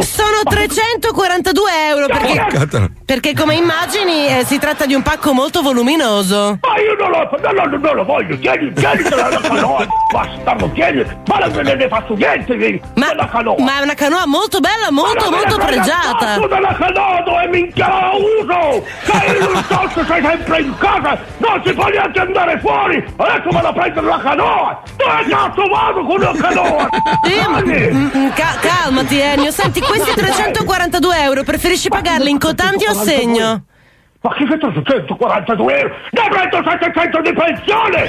sono 342 euro perché... Perché come immagini eh, si tratta di un pacco molto voluminoso. Ma io non lo, non lo, non lo voglio, tieni, tienitela la canoa, bastardo, tieni, ma non ne, ne faccio niente di- della canoa. Ma è una canoa molto bella, molto, Ma non me molto pregiata. cazzo della canoa dove minchia la uso! Sei non so se sei sempre in casa, non si può neanche andare fuori! Adesso vado a prendere la canoa! Dove cazzo vado con la canoa? Dai! Mm, mm, ca- calmati Ennio, senti questi 342 euro preferisci pagarli in contanti o a segno? Ma che 342 euro? Ne prendo 700 di pensione!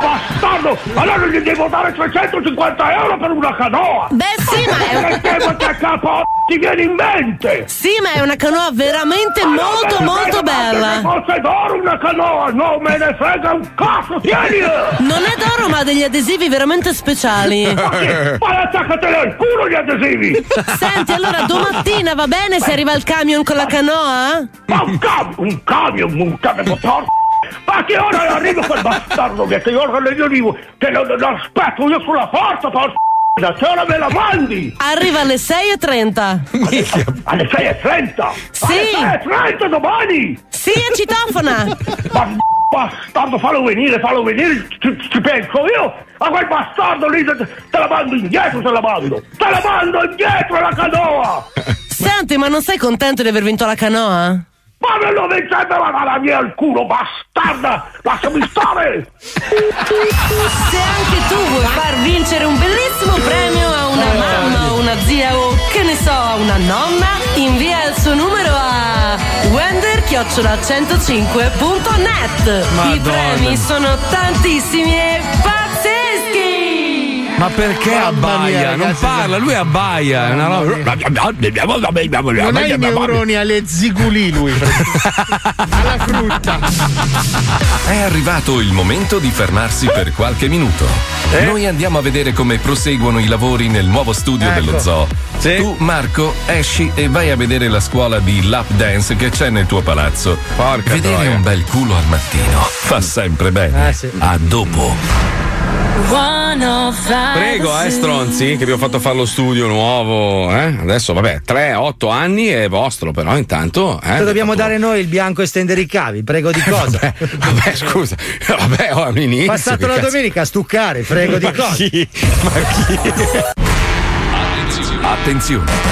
Bastardo! Allora gli devo dare 350 euro per una canoa! Beh sì, ma è Che tempo che capo ti viene in mente? Sì, ma è una canoa veramente Ma non molto me ne molto neanche bella. che fosse d'oro una canoa! Non me ne frega un cazzo! Tieni! Non è d'oro ma ha degli adesivi veramente speciali. Ma attaccateli al culo gli adesivi! Senti, allora domattina va bene se arriva il camion con la canoa? Ma un camion, un camion, un camion, porca Ma che ora arriva quel bastardo che io ora io dico che lo, lo aspetto io sulla porta, porca da ora me la mandi? Arriva alle 6.30. Alle 6.30? Sì. Alle 6.30 domani? Sì, è citofona. Ma bastardo, fallo venire, fallo venire, ci, ci penso io. A quel bastardo lì te, te la mando indietro, te la mando. Te la mando indietro la canoa! Senti, ma non sei contento di aver vinto la canoa? Ma me lo vincente la, mia al culo, bastarda! Lasciami stare! Se anche tu vuoi far vincere un bellissimo premio a una mamma o una zia o che ne so, a una nonna, invia il suo numero a wender-105.net. I premi sono tantissimi e pazzeschi! Ma perché abbaia? non parla, lui abbaia. È una roba. Non ha i neuroni alle ziguli lui. Alla frutta. È arrivato il momento di fermarsi per qualche minuto. Noi andiamo a vedere come proseguono i lavori nel nuovo studio Ecco. dello zoo. Tu, Marco, esci e vai a vedere la scuola di lap dance che c'è nel tuo palazzo. Porca vedere troia. un bel culo al mattino fa sempre bene. Eh, sì. A dopo. Prego, eh, stronzi, che vi ho fatto fare lo studio nuovo. Eh? Adesso, vabbè, 3, 8 anni è vostro, però intanto. Eh, Te dobbiamo dare noi il bianco e stendere i cavi, prego di cosa? Vabbè, scusa, vabbè, ho un inizio. Passato la cazzo- domenica a stuccare, prego di Ma cosa? chi? Ma chi? Attenzione! In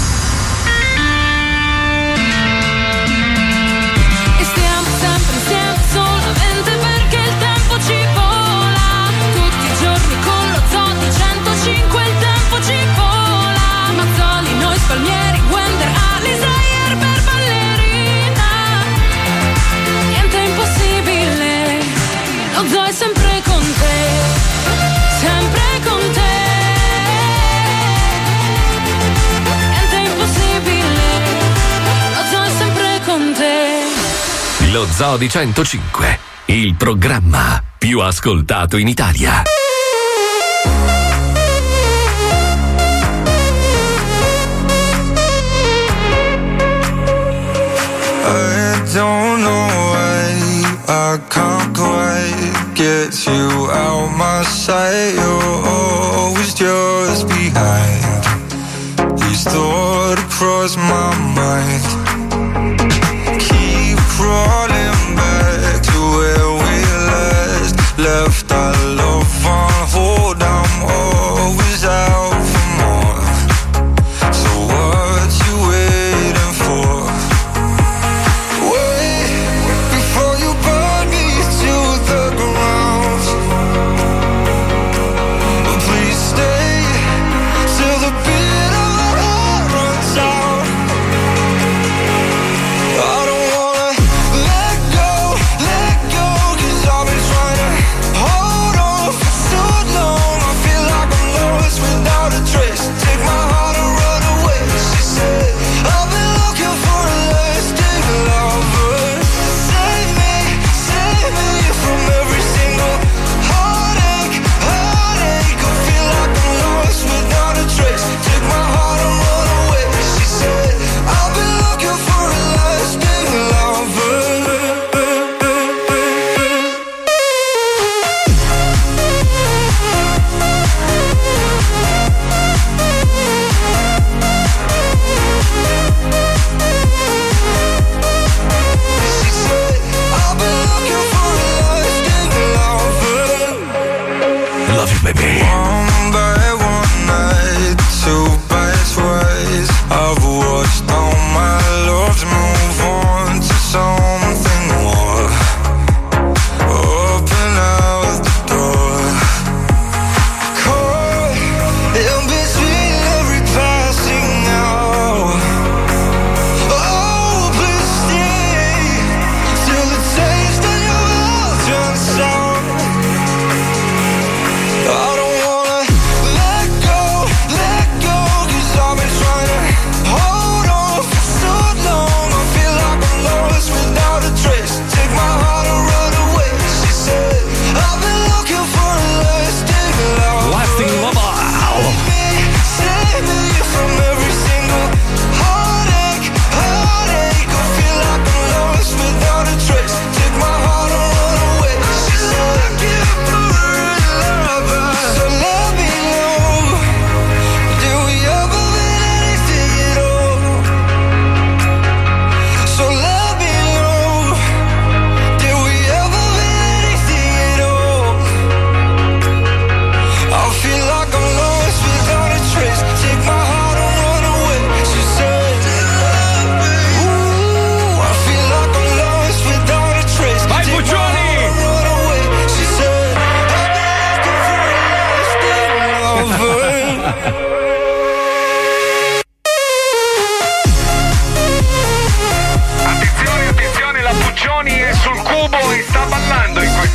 Lo Zoo di 105, il programma più ascoltato in Italia. I don't know why I can't quite get you out my sight. You're always just behind. These thoughts cross my mind.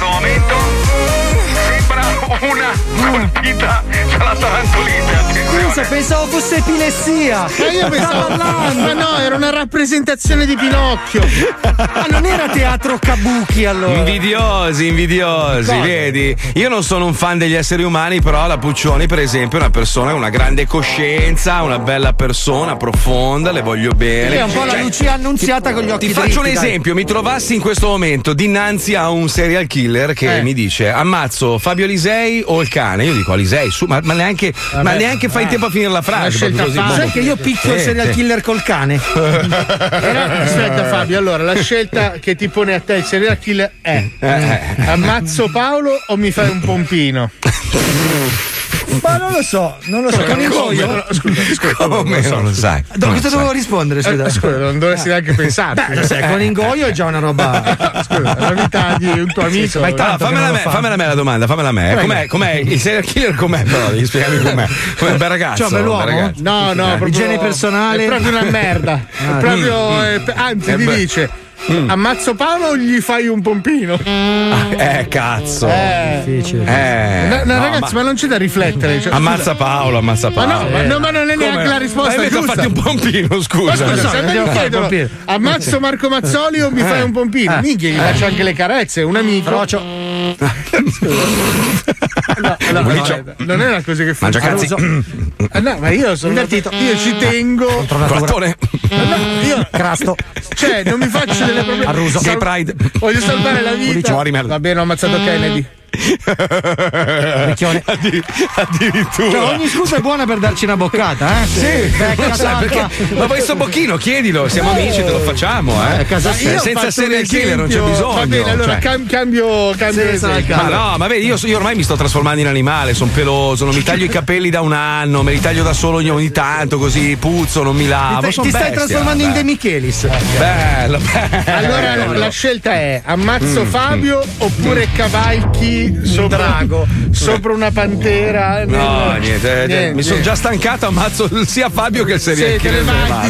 momento colpita dalla tarantolite. Scusa, pensavo fosse epilessia. Ma io pensavo. Ma no, era una rappresentazione di Pinocchio. Ma non era teatro kabuki allora. Invidiosi, invidiosi, Cosa? vedi? Io non sono un fan degli esseri umani, però la Puccioni, per esempio, è una persona con una grande coscienza, una bella persona, profonda, le voglio bene. È un po' la Cioè, Lucia annunziata con gli occhi Ti faccio un dritti, dai. esempio, mi trovassi in questo momento dinanzi a un serial killer che Eh. mi dice ammazzo Fabio Alisei o il cane? Io dico Alisei, su, ma, ma neanche, ma Vabbè. neanche fai Ah. tempo a finire la frase. Così, boom. Sai che io picchio il serial killer col cane? Era- aspetta Fabio, allora la scelta che ti pone a te il serial killer è Eh. ammazzo Paolo o mi fai un pompino? Ma non lo so, non lo so. Con il? No, Scusa, scusa, Come non lo sai? Do- cosa dovevo rispondere? Scusa, Eh, scusa, non dovresti neanche pensarci. Beh, sai, con ingoio è già una roba. Scusa, la vita di un tuo amico. ma è Allora, tanto che fammela, me, fa. fammela a me la domanda, fammela a me. Com'è, com'è? Il serial killer com'è però? Devi spiegarmi com'è. Com'è un bel ragazzo. Cioè, un bell'uomo? ragazzo. No, no, Eh. Igiene personale? È proprio una merda. Ah, È proprio, mm, eh, anzi, Eh, ti dice: Mm. Ammazzo Paolo o gli fai un pompino? Eh, cazzo. Eh. Difficile. Eh, No, no, no, ragazzi, ma... non c'è da riflettere. cioè, Ammazza Paolo, ammazza Ma Paolo. no, ma, no, ma non è Come? neanche la risposta Ma giusta. fatti un pompino, scusa. Ma scusa, se me fare chiedono ammazzo Marco Mazzoli o mi fai Eh. un pompino? Eh. Minchia, gli Eh. faccio anche le carezze, un amico. Frocio. No, no, no, non è una cosa che fa. Mangia cazzi. Eh, no, ma io sono Invertito. Io ci tengo. Corattone. Ma no, io Crasto. cioè, non mi faccio delle problemi. Arruso. Gay Pride. Voglio salvare la vita. Va bene, ho ammazzato Kennedy. Vecchione. Addi- addirittura. Cioè, ogni scusa è buona per darci una boccata, eh? Sì, Becca sai, tanta. perché, ma poi sto bocchino, chiedilo, siamo amici, te lo facciamo, eh. Eh, casa ho Senza serial killer non c'è bisogno. Va bene, allora cioè. cam- cambio, cambio. Ma no, ma vedi, io, io ormai mi sto trasformando in animale, sono peloso, non mi taglio i capelli da un anno, me li taglio da solo ogni, ogni tanto, così puzzo, non mi lavo. Ti, ti stai bestia, trasformando in beh. De Michelis. Bello, bello. Allora la scelta è ammazzo Fabio oppure cavalchi sopra, drago. sopra una pantera. No, nel- niente, eh, niente, mi sono già stancato, ammazzo sia Fabio che il serial Sì, le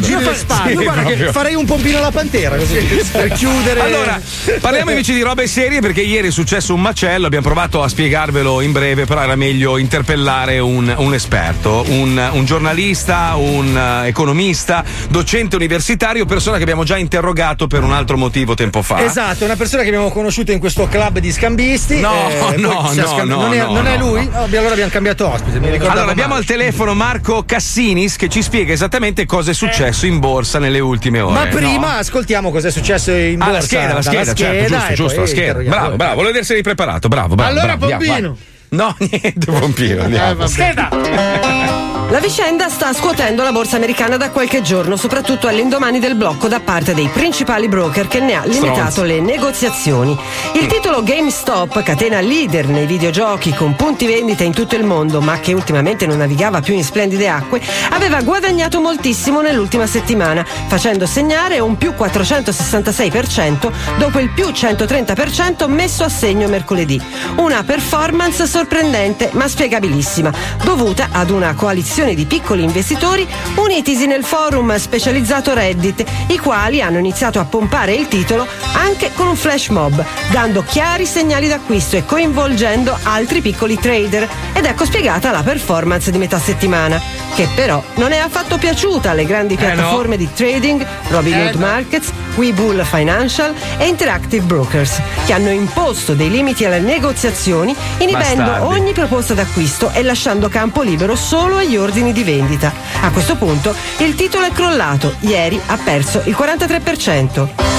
Io, spalle. io guarda che farei un pompino alla pantera così per chiudere. Allora, parliamo invece di robe serie perché ieri è successo un macello, abbiamo provato a spiegarvelo in breve, però era meglio interpellare un, un esperto, un, un giornalista, un eh, economista, docente universitario, persona che abbiamo già interrogato per un altro motivo tempo fa. Esatto, è una persona che abbiamo conosciuto in questo club di scambisti. No, eh, no, no, scambi- no, non è, no, non è lui? no. Allora abbiamo cambiato ospite. Allora, abbiamo male. al telefono Marco Cassinis che ci spiega esattamente cosa è successo in borsa nelle ultime ore. Ma prima no? ascoltiamo cosa è successo in Ah, borsa. la scheda, la dalla scheda, certo, giusto, giusto, la scheda. Bravo, bravo, volevo essere preparato, bravo, bravo. Allora, bravo, Pompino. No, niente, Pompino, Eh, andiamo. vabbè. La vicenda sta scuotendo la borsa americana da qualche giorno, soprattutto all'indomani del blocco da parte dei principali broker che ne ha limitato Stronzi. le negoziazioni. Il titolo GameStop, catena leader nei videogiochi con punti vendita in tutto il mondo, ma che ultimamente non navigava più in splendide acque, aveva guadagnato moltissimo nell'ultima settimana, facendo segnare un più 466% dopo il più 130% messo a segno mercoledì. Una performance sorprendente ma spiegabilissima, dovuta ad una coalizione di piccoli investitori unitisi nel forum specializzato Reddit, i quali hanno iniziato a pompare il titolo anche con un flash mob, dando chiari segnali d'acquisto e coinvolgendo altri piccoli trader. Ed ecco spiegata la performance di metà settimana, che però non è affatto piaciuta alle grandi Eh no. piattaforme di trading, Robinhood Eh no. Markets, Webull Financial e Interactive Brokers, che hanno imposto dei limiti alle negoziazioni, inibendo Bastardi. ogni proposta d'acquisto e lasciando campo libero solo agli ordini di vendita. A questo punto il titolo è crollato, ieri ha perso il 43%.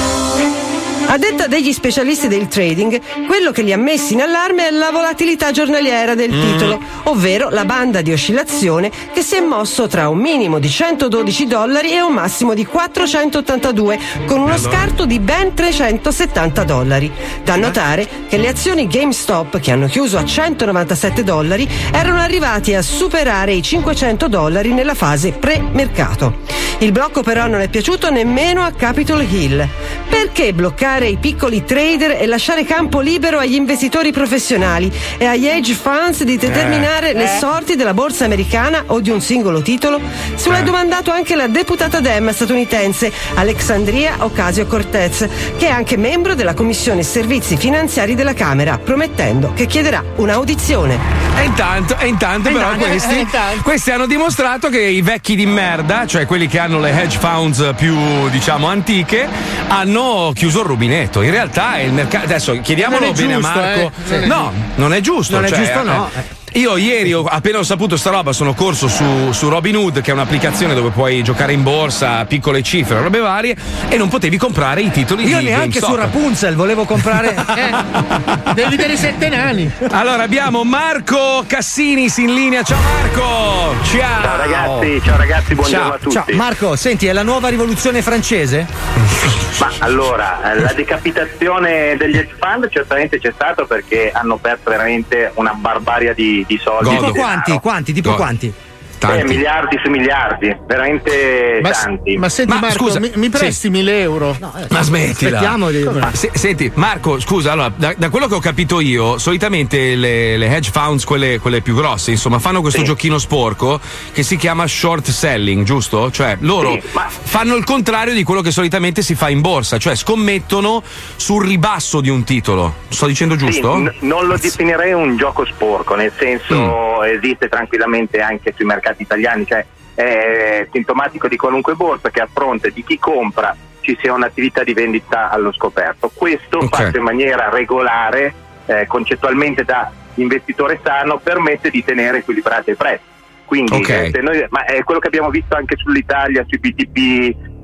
A detta degli specialisti del trading, quello che li ha messi in allarme è la volatilità giornaliera del titolo, ovvero la banda di oscillazione che si è mosso tra un minimo di 112 dollari e un massimo di 482, con uno scarto di ben 370 dollari. Da notare che le azioni GameStop, che hanno chiuso a 197 dollari, erano arrivati a superare i 500 dollari nella fase pre-mercato. Il blocco però non è piaciuto nemmeno a Capitol Hill. Perché bloccare ai piccoli trader e lasciare campo libero agli investitori professionali e agli hedge funds di determinare Eh. le Eh. sorti della borsa americana o di un singolo titolo? Se lo Eh. è domandato anche la deputata Dem statunitense Alexandria Ocasio-Cortez, che è anche membro della Commissione Servizi Finanziari della Camera, promettendo che chiederà un'audizione. E intanto, e intanto E però intanto, questi, intanto. questi hanno dimostrato che i vecchi di merda, cioè quelli che hanno le hedge funds più diciamo antiche, hanno chiuso il rubinetto. In realtà è il mercato. Adesso chiediamolo è bene giusto, a Marco. eh. È No, non è giusto. Non è cioè, giusto, eh, no. Io ieri, ho- appena ho saputo sta roba, sono corso su, su Robinhood, che è un'applicazione dove puoi giocare in borsa, piccole cifre, robe varie, e non potevi comprare i titoli Io di neanche GameStop. su Rapunzel volevo comprare. Eh, devi vedere i sette nani. Allora abbiamo Marco Cassinis in linea. Ciao Marco! Ciao! Ciao ragazzi, ciao ragazzi, buongiorno Ciao, a tutti. ciao. Marco, senti, è la nuova rivoluzione francese? Ma allora, eh, la decapitazione degli hedge fund certamente c'è stato perché hanno perso veramente una barbaria di, di soldi. Tipo di quanti? Quanti? Tipo Godo. quanti? Eh, miliardi su miliardi, veramente Ma, tanti. ma senti, Ma Marco, scusa, mi, mi presti 1000 euro? Ma smettila. Aspettiamo di- Ma se- senti, Marco, scusa, allora, da, da quello che ho capito io, solitamente le, le hedge funds, quelle, quelle più grosse, insomma, fanno questo giochino sporco che si chiama short selling, giusto? Cioè, loro Sì, ma- fanno il contrario di quello che solitamente si fa in borsa, cioè scommettono sul ribasso di un titolo. Sto dicendo giusto? Sì, n- non lo definirei un gioco sporco, nel senso esiste tranquillamente anche sui mercati italiani, cioè è sintomatico di qualunque borsa che a fronte di chi compra ci sia un'attività di vendita allo scoperto. Questo Ok. fatto in maniera regolare, eh, concettualmente da investitore sano, permette di tenere equilibrati i prezzi. Quindi, Ok. eh, noi- ma è quello che abbiamo visto anche sull'Italia, sui BTP,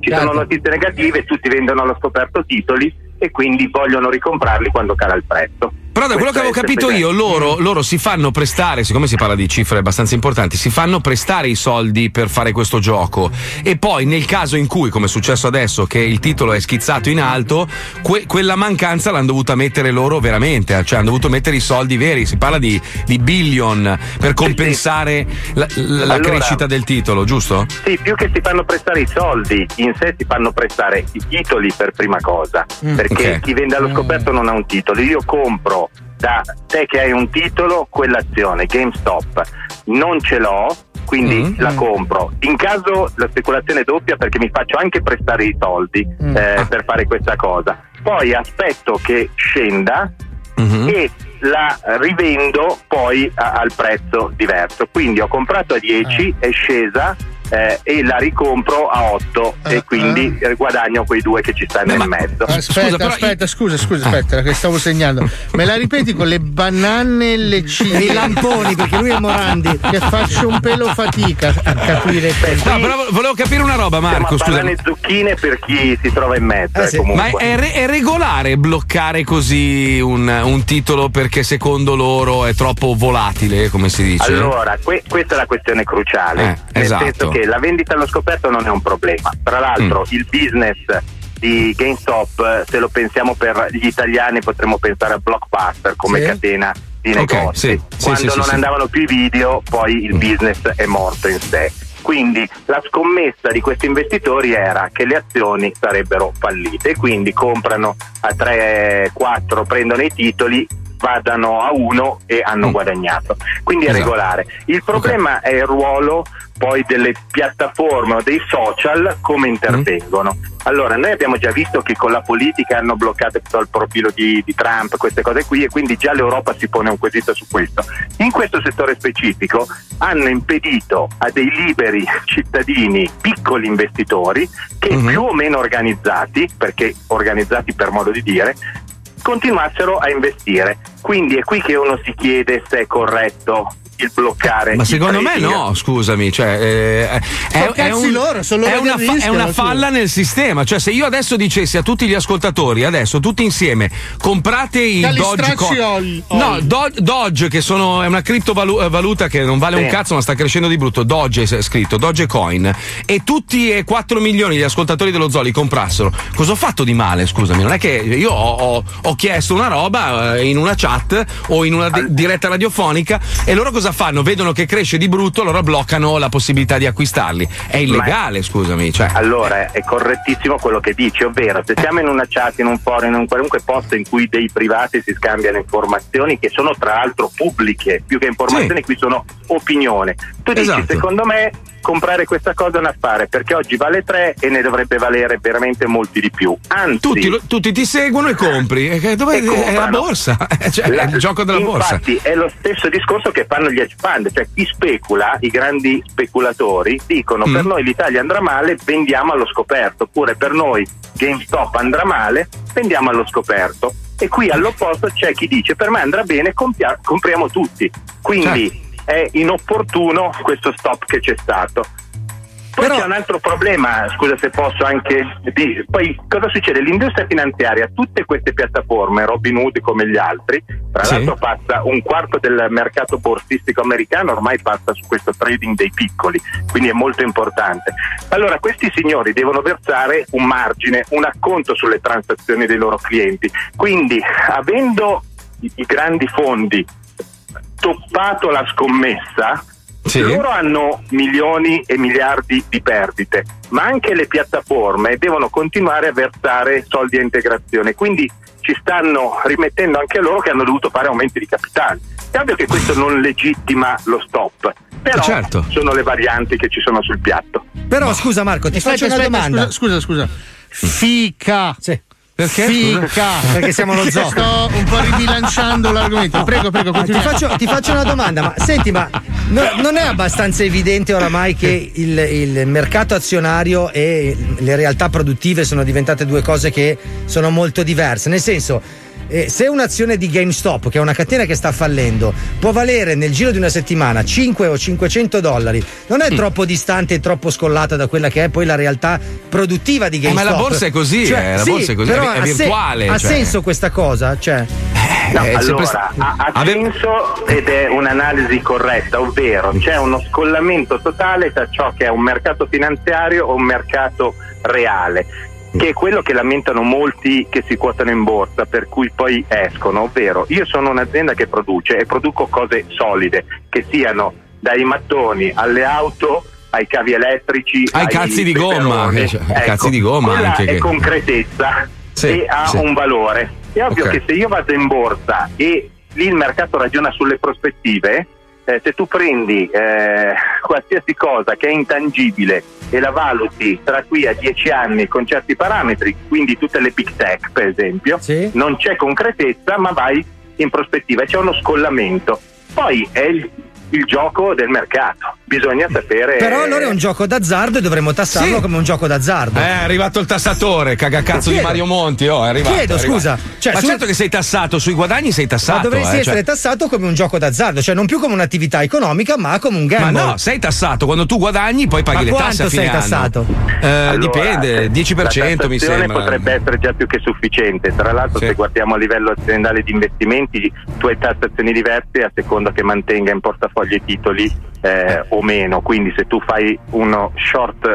ci Certo. sono notizie negative, tutti vendono allo scoperto titoli e quindi vogliono ricomprarli quando cala il prezzo. Però da quello che avevo capito io, loro, loro si fanno prestare, siccome si parla di cifre abbastanza importanti, si fanno prestare i soldi per fare questo gioco. E poi nel caso in cui, come è successo adesso, che il titolo è schizzato in alto, que- quella mancanza l'hanno dovuta mettere loro veramente, cioè hanno dovuto mettere i soldi veri. Si parla di, di billion per compensare la, la- la Allora- crescita del titolo, giusto? Sì, più che si fanno prestare i soldi, in sé si fanno prestare i titoli per prima cosa, Mm, perché ok. chi vende allo scoperto non ha un titolo. Io compro da te che hai un titolo quell'azione, GameStop, non ce l'ho, quindi Mm. la compro. In caso la speculazione è doppia perché mi faccio anche prestare i soldi Mm. eh, Ah. per fare questa cosa. Poi aspetto che scenda Mhm. e la rivendo poi a- al prezzo diverso. Quindi ho comprato a 10, è scesa eh, e la ricompro a 8 e quindi eh, guadagno quei due che ci stanno in mezzo. Aspetta, aspetta, scusa, scusa, aspetta, che stavo segnando. Me la ripeti con le banane e le cime? E i lamponi, perché lui è Morandi. Che faccio un pelo fatica a capire questo. No, però volevo capire una roba, Marco. Scusa. banane e zucchine per chi si trova in mezzo. eh, Ma comunque. è, re- è regolare bloccare così un, un titolo perché secondo loro è troppo volatile, come si dice? Allora, que- questa è la questione cruciale. Eh, esatto. Che la vendita allo scoperto non è un problema. Tra l'altro, Mm. il business di GameStop, se lo pensiamo per gli italiani, potremmo pensare a Blockbuster come Sì. catena di Ok, negozi. sì, Quando sì, non. Mm. andavano più i video, poi il business è morto in sé. Quindi la scommessa di questi investitori era che le azioni sarebbero fallite e quindi comprano a 3, 4, prendono i titoli, vadano a 1 e hanno guadagnato. Quindi è Mm. Esatto. regolare. Il problema è il ruolo poi delle piattaforme o dei social come intervengono. Allora, noi abbiamo già visto che con la politica hanno bloccato tutto il profilo di, di Trump, queste cose qui, e quindi già l'Europa si pone un quesito su questo. In questo settore specifico hanno impedito a dei liberi cittadini, piccoli investitori, che più o meno organizzati, perché organizzati per modo di dire, continuassero a investire. Quindi è qui che uno si chiede se è corretto il bloccare. Ma il secondo me no, scusami, cioè, eh, è, Sono cazzi loro, è una, fa- è una sì. falla nel sistema. Cioè, se io adesso dicessi a tutti gli ascoltatori, adesso tutti insieme, comprate i Doge Calistracci oli- No, oli. Do- Doge, che sono, è una criptovaluta che non vale Sì. un cazzo, ma sta crescendo di brutto. Doge è scritto, Dogecoin. E tutti e 4 milioni di ascoltatori dello Zoli comprassero. Cosa ho fatto di male? Scusami, non è che io ho, ho- ho chiesto una roba eh, in una chat o in una di- diretta radiofonica e loro cosa fanno? Vedono che cresce di brutto, allora bloccano la possibilità di acquistarli. È illegale, scusami. Cioè, Allora, è correttissimo quello che dici, ovvero se siamo in una chat, in un forum, in un qualunque posto in cui dei privati si scambiano informazioni che sono tra l'altro pubbliche, più che informazioni qui sono opinione. Tu dici, Esatto. secondo me comprare questa cosa è un affare perché oggi vale 3 e ne dovrebbe valere veramente molti di più. Anzi, tutti, lo- tutti ti seguono e compri. E che- dove- E è la borsa. Cioè, è il gioco della borsa. Infatti è lo stesso discorso che fanno gli hedge fund, cioè chi specula, i grandi speculatori, dicono Mm. per noi l'Italia andrà male, vendiamo allo scoperto, oppure per noi GameStop andrà male, vendiamo allo scoperto. E qui all'opposto c'è chi dice per me andrà bene, compia- compriamo tutti. Quindi Certo. È inopportuno questo stop che c'è stato. Poi c'è un altro problema, scusa se posso anche dire. Poi cosa succede? L'industria finanziaria, tutte queste piattaforme, Robin Hood come gli altri, tra Sì. l'altro passa un quarto del mercato borsistico americano, ormai passa su questo trading dei piccoli, quindi è molto importante. Allora questi signori devono versare un margine, un acconto sulle transazioni dei loro clienti. Quindi avendo i grandi fondi toppato la scommessa, loro hanno milioni e miliardi di perdite, ma anche le piattaforme devono continuare a versare soldi a integrazione, quindi ci stanno rimettendo anche loro che hanno dovuto fare aumenti di capitale. È ovvio che questo non legittima lo stop, però Certo. sono le varianti che ci sono sul piatto. Però scusa Marco, ti Aspetta, faccio una aspetta, domanda. Scusa, scusa, scusa. Fica. Perché? Fica. Perché siamo allo zoo. Sto un po' ribilanciando l'argomento. Prego, prego, Ti continua. faccio, ti faccio una domanda, ma senti, ma no- non è abbastanza evidente oramai che il, il mercato azionario e le realtà produttive sono diventate due cose che sono molto diverse? Nel senso. Eh, se un'azione di GameStop, che è una catena che sta fallendo, può valere nel giro di una settimana 5 o 500 dollari, non è troppo distante e troppo scollata da quella che è poi la realtà produttiva di Eh, ma GameStop. la borsa è così, Cioè, eh, la sì, borsa è così, però è ha virtuale, Ha cioè. senso questa cosa? Cioè, No, Eh, allora, sta- ha, ha senso ed è un'analisi corretta, ovvero c'è uno scollamento totale tra ciò che è un mercato finanziario o un mercato reale, che è quello che lamentano molti che si quotano in borsa, per cui poi escono, ovvero io sono un'azienda che produce e produco cose solide, che siano dai mattoni alle auto ai cavi elettrici Ai cazzi di gomma, peperoni. cioè, ai cazzi di gomma anche è che- concretezza Sì, e ha sì. un valore. È ovvio Ok. che se io vado in borsa e lì il mercato ragiona sulle prospettive, eh, se tu prendi eh, qualsiasi cosa che è intangibile e la valuti tra qui a dieci anni con certi parametri, quindi tutte le big tech per esempio, non c'è concretezza ma vai in prospettiva, c'è uno scollamento. Poi è il, il gioco del mercato, bisogna sapere... Però allora è un gioco d'azzardo e dovremmo tassarlo Sì. come un gioco d'azzardo. Eh, è arrivato il tassatore, cagacazzo di. Mario Monti. Oh, è arrivato. Chiedo, è arrivato. scusa, cioè, Ma su- certo che sei tassato, sui guadagni sei tassato. Ma dovresti eh, essere cioè- tassato come un gioco d'azzardo, cioè non più come un'attività economica, ma come un Ma gamble. no, sei tassato. Quando tu guadagni, poi paghi Ma le tasse a quanto fine sei anno. tassato? Eh, Allora, dipende, 10% la mi sembra. potrebbe essere già più che sufficiente. Tra l'altro, Sì. se guardiamo a livello aziendale di investimenti, tu hai tassazioni diverse a seconda che mantenga in portafoglio titoli eh, o meno. Quindi, se tu fai uno short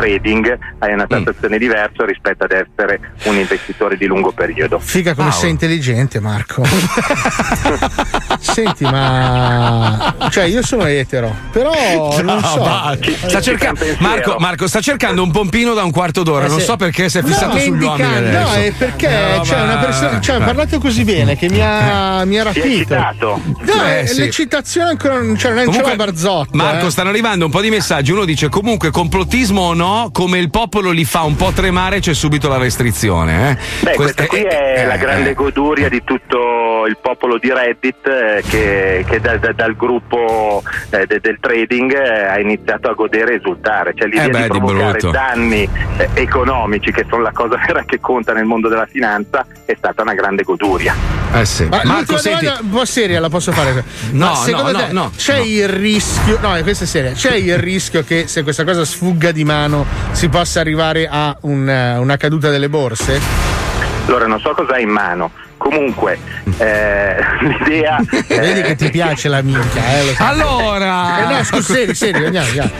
trading, hai Mm. una tassazione diversa rispetto ad essere un investitore di lungo periodo. Figa come Paolo. sei intelligente, Marco. Senti, ma. Cioè, io sono etero, però non No, so. va. Sta cercando, Marco, Marco sta cercando un pompino da un quarto d'ora. Eh, non sì. so perché si è No, fissato che sugli uomini adesso. No, è perché Eh, c'è vabbè. una persona. Cioè, ha parlato così bene che mi ha, mi ha rapito. No, Eh, sì. l'eccitazione ancora non, cioè, non ce Comunque, l'ha Barzotto. Marco, eh. stanno arrivando un po' di messaggi. Uno dice: comunque, complottismo o no, come il popolo li fa un po' tremare, c'è subito la restrizione. Eh? Beh, Questa- questa qui eh, è eh, la grande eh. goduria di tutto il popolo di Reddit eh, che, che da- da- dal gruppo eh, de- del trading eh, ha iniziato a godere e esultare. Cioè l'idea Eh beh, di di provocare brutto. danni eh, economici, che sono la cosa vera che conta nel mondo della finanza, è stata una grande goduria. Eh sì. Ma Marco, senti. domanda un po' seria la posso fare? No, Ma secondo no, te no, no, c'è no. il rischio, no, questa è seria, c'è il rischio che se questa cosa sfugga di mano si possa arrivare a un, eh, una caduta delle borse? Allora, non so cosa hai in mano. Comunque, eh, l'idea. Vedi che ti piace la minchia, eh. Allora, Eh, no, scusa, serio, serio, andiamo, andiamo.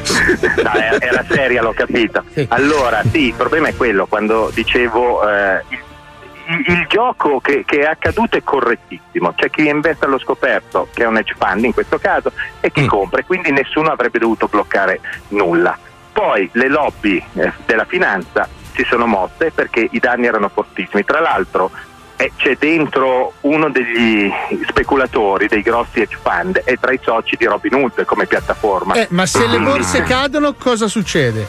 No, era, era seria, l'ho capito. Allora, sì, il problema è quello, quando dicevo eh, il, il, il gioco che, che è accaduto è correttissimo. C'è chi investe allo scoperto, che è un hedge fund in questo caso, e chi compra, e quindi nessuno avrebbe dovuto bloccare nulla. Poi le lobby eh, della finanza si sono mosse perché i danni erano fortissimi. Tra l'altro eh, c'è dentro uno degli speculatori dei grossi hedge fund e tra i soci di Robin Hood come piattaforma. Eh, ma se le borse cadono, cosa succede?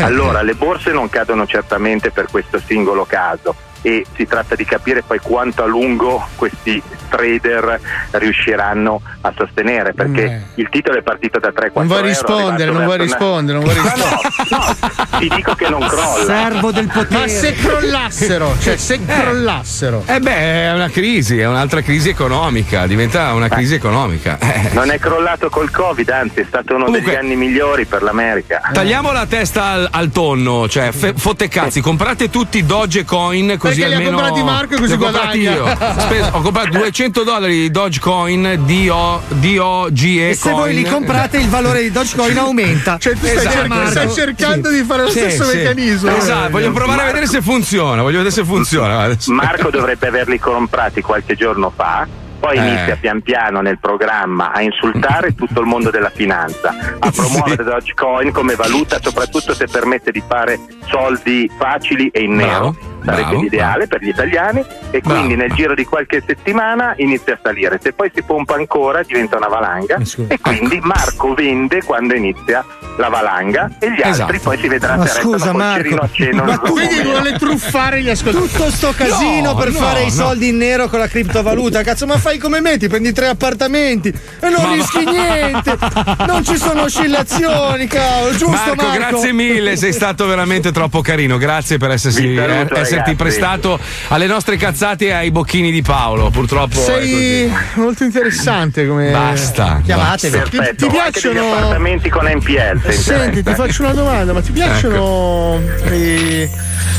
allora, le borse non cadono certamente per questo singolo caso e si tratta di capire poi quanto a lungo questi trader riusciranno a sostenere perché il titolo è partito da 3 4 Non vuoi rispondere, non vuoi una- rispondere, non vuoi rispondere. no, ti dico che non crolla. Servo del potere. Ma se crollassero, cioè se crollassero. Eh beh, è una crisi, è un'altra crisi economica, diventa una crisi economica. Eh. Non è crollato col Covid, anzi è stato uno Comunque- degli anni migliori per l'America. Tagliamo la testa al, al tonno, cioè fe- fotte cazzi, comprate tutti Dogecoin così Perché li ha almeno. comprati Marco e così Li ho comprati guadagna. io. Speso- ho comprato 200 dollari di Dogecoin, DO, DOGE E se voi li coin. comprate il valore di Dogecoin aumenta. Cioè, tu stai, Esatto, cerca- Marco. stai cercando Sì. di fare lo Sì, stesso sì. meccanismo. Esatto, voglio provare a vedere se funziona. Voglio vedere se funziona. Adesso. Marco dovrebbe averli comprati qualche giorno fa. Poi Eh. inizia pian piano nel programma a insultare tutto il mondo della finanza, a promuovere Dogecoin come valuta, soprattutto se permette di fare soldi facili e in nero. Sarebbe bravo, l'ideale per gli italiani e quindi nel giro di qualche settimana inizia a salire. Se poi si pompa ancora diventa una valanga e quindi Ecco. Marco vende quando inizia la valanga e gli Esatto. altri poi si vedrà Ma se scusa, Marco, acceso. ma tu- Quindi vuole truffare gli ascoltatori. Tutto sto casino No, per no, fare i no. soldi in nero con la criptovaluta. Cazzo, ma fai come me? Ti prendi tre appartamenti e non Ma rischi va- niente. Non ci sono oscillazioni, cavolo. Giusto, Marco, Marco? grazie mille, sei stato veramente troppo carino. Grazie per essersi, eh, esserti prestato alle nostre cazzate e ai bocchini di Paolo. Purtroppo Sei molto interessante come. Basta, Chiamatevi. basta. Ti, ti piacciono. appartamenti con NPL se Senti, ti faccio una domanda, ma ti piacciono i,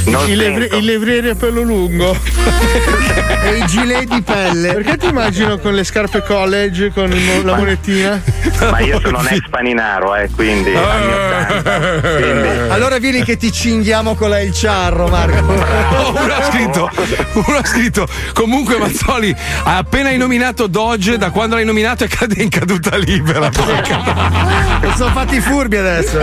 Non i, levri- i levrieri a pelo lungo? E i gilet di pelle. Perché ti immagino con le scarpe college, con la monetina? Ma io sono un ex paninaro, eh, quindi 80. Quindi Allora vieni che ti cinghiamo con la il ciarro, Marco. Uno ha scritto, uno ha scritto. Comunque, Mazzoli, ha appena nominato Doge, da quando l'hai nominato è cade in caduta libera. E sono fatti i furbi adesso.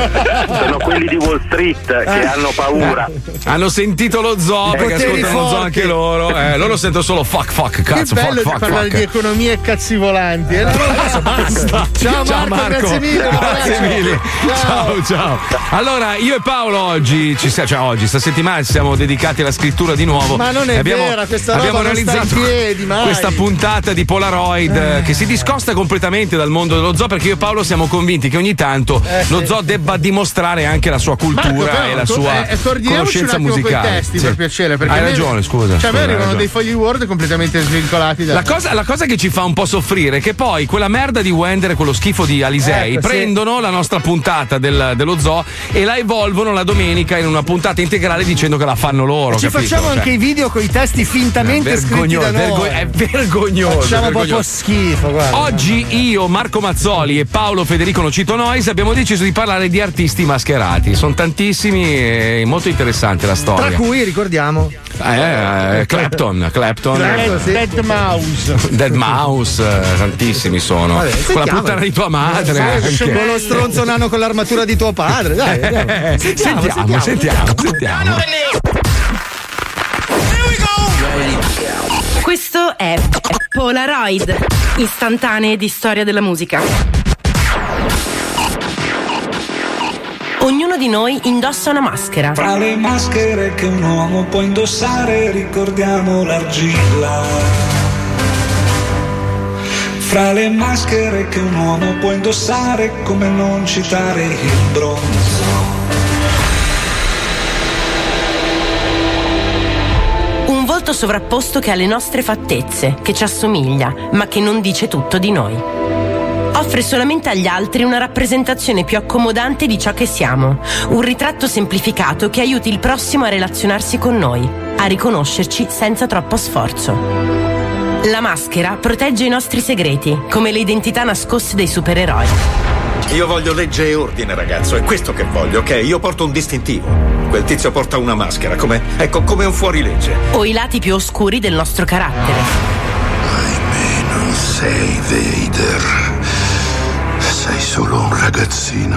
sono quelli di Wall Street che hanno paura. Hanno sentito lo zoo perché poteri ascoltano lo zoo forti. anche loro. Eh, loro sentono solo fuck fuck, Che cazzo, bello fuck di fuck parlare fuck. di economia e cazzi volanti. Eh, basta, basta. Ciao, Marco, grazie mille. Grazie mille. Ciao, ciao. Allora, io e Paolo oggi, ci siamo, cioè oggi, sta settimana ci siamo dedicati alla scrittura di nuovo. Ma non è abbiamo, vera, questa roba abbiamo realizzato piedi, questa puntata di Polaroid eh, che si discosta completamente dal mondo dello zoo perché io e Paolo siamo convinti che ogni tanto Eh, lo sì. zoo debba dimostrare anche la sua cultura Marco, però, e la sua eh, conoscenza musicale. testi Sì. per piacere. Perché Hai me- ragione, scusa. Cioè, a me arrivano dei fogli Word completamente svincolati da. La cosa, la cosa che ci fa un po' soffrire è che poi quella merda di Wender e quello schifo di Alisei Ecco, sì. prendono la nostra puntata del- dello zoo e la evolvono la domenica in una puntata integrale dicendo che la fanno loro. Ci capito? facciamo Cioè, anche i video con i testi fintamente scritti vergognoso, da noi. è vergognoso. Facciamo vergognoso. proprio schifo, guarda. Oggi io, Marco Mazzoli e Paolo Federico Nocito Nois abbiamo deciso di parlare di artisti mascherati. Sono tantissimi e molto interessante la storia. Tra cui ricordiamo Eh, eh, Clapton, Clapton. Dead, Dead Mouse. Dead Mouse, eh, tantissimi sono. Vabbè, Con la sentiamo. puttana di tua madre. Con lo stronzo nano con l'armatura di tuo padre. Dai, andiamo. Eh, Sentiamo, sentiamo, sentiamo, sentiamo. È Polaroid, istantanee di storia della musica. Ognuno di noi indossa una maschera. Fra le maschere che un uomo può indossare ricordiamo l'argilla. Fra le maschere che un uomo può indossare come non citare il bronzo. Volto sovrapposto che ha le nostre fattezze, che ci assomiglia, ma che non dice tutto di noi. Offre solamente agli altri una rappresentazione più accomodante di ciò che siamo, un ritratto semplificato che aiuti il prossimo a relazionarsi con noi, a riconoscerci senza troppo sforzo. La maschera protegge i nostri segreti, come le identità nascoste dei supereroi. Io voglio legge e ordine, ragazzo, è questo che voglio, ok? Io porto un distintivo. Quel tizio porta una maschera, come, ecco, come un fuorilegge. O i lati più oscuri del nostro carattere. Non sei Vader. Sei solo un ragazzino.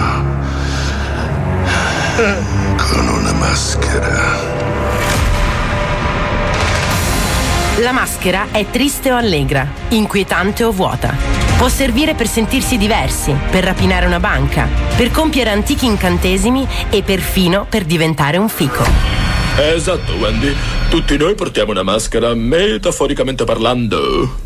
Con una maschera. La maschera è triste o allegra, inquietante o vuota. Può servire per sentirsi diversi, per rapinare una banca, per compiere antichi incantesimi e perfino per diventare un fico. Esatto, Wendy. Tutti noi portiamo una maschera, metaforicamente parlando.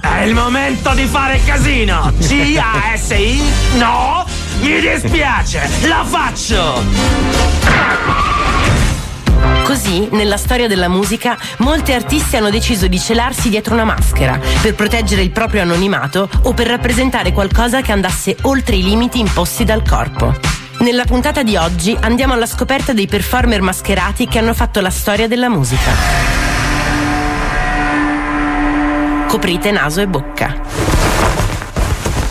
È il momento di fare casino! C-A-S-I? No! Mi dispiace! La faccio! Così, nella storia della musica, molti artisti hanno deciso di celarsi dietro una maschera per proteggere il proprio anonimato o per rappresentare qualcosa che andasse oltre i limiti imposti dal corpo. Nella puntata di oggi andiamo alla scoperta dei performer mascherati che hanno fatto la storia della musica. Coprite naso e bocca.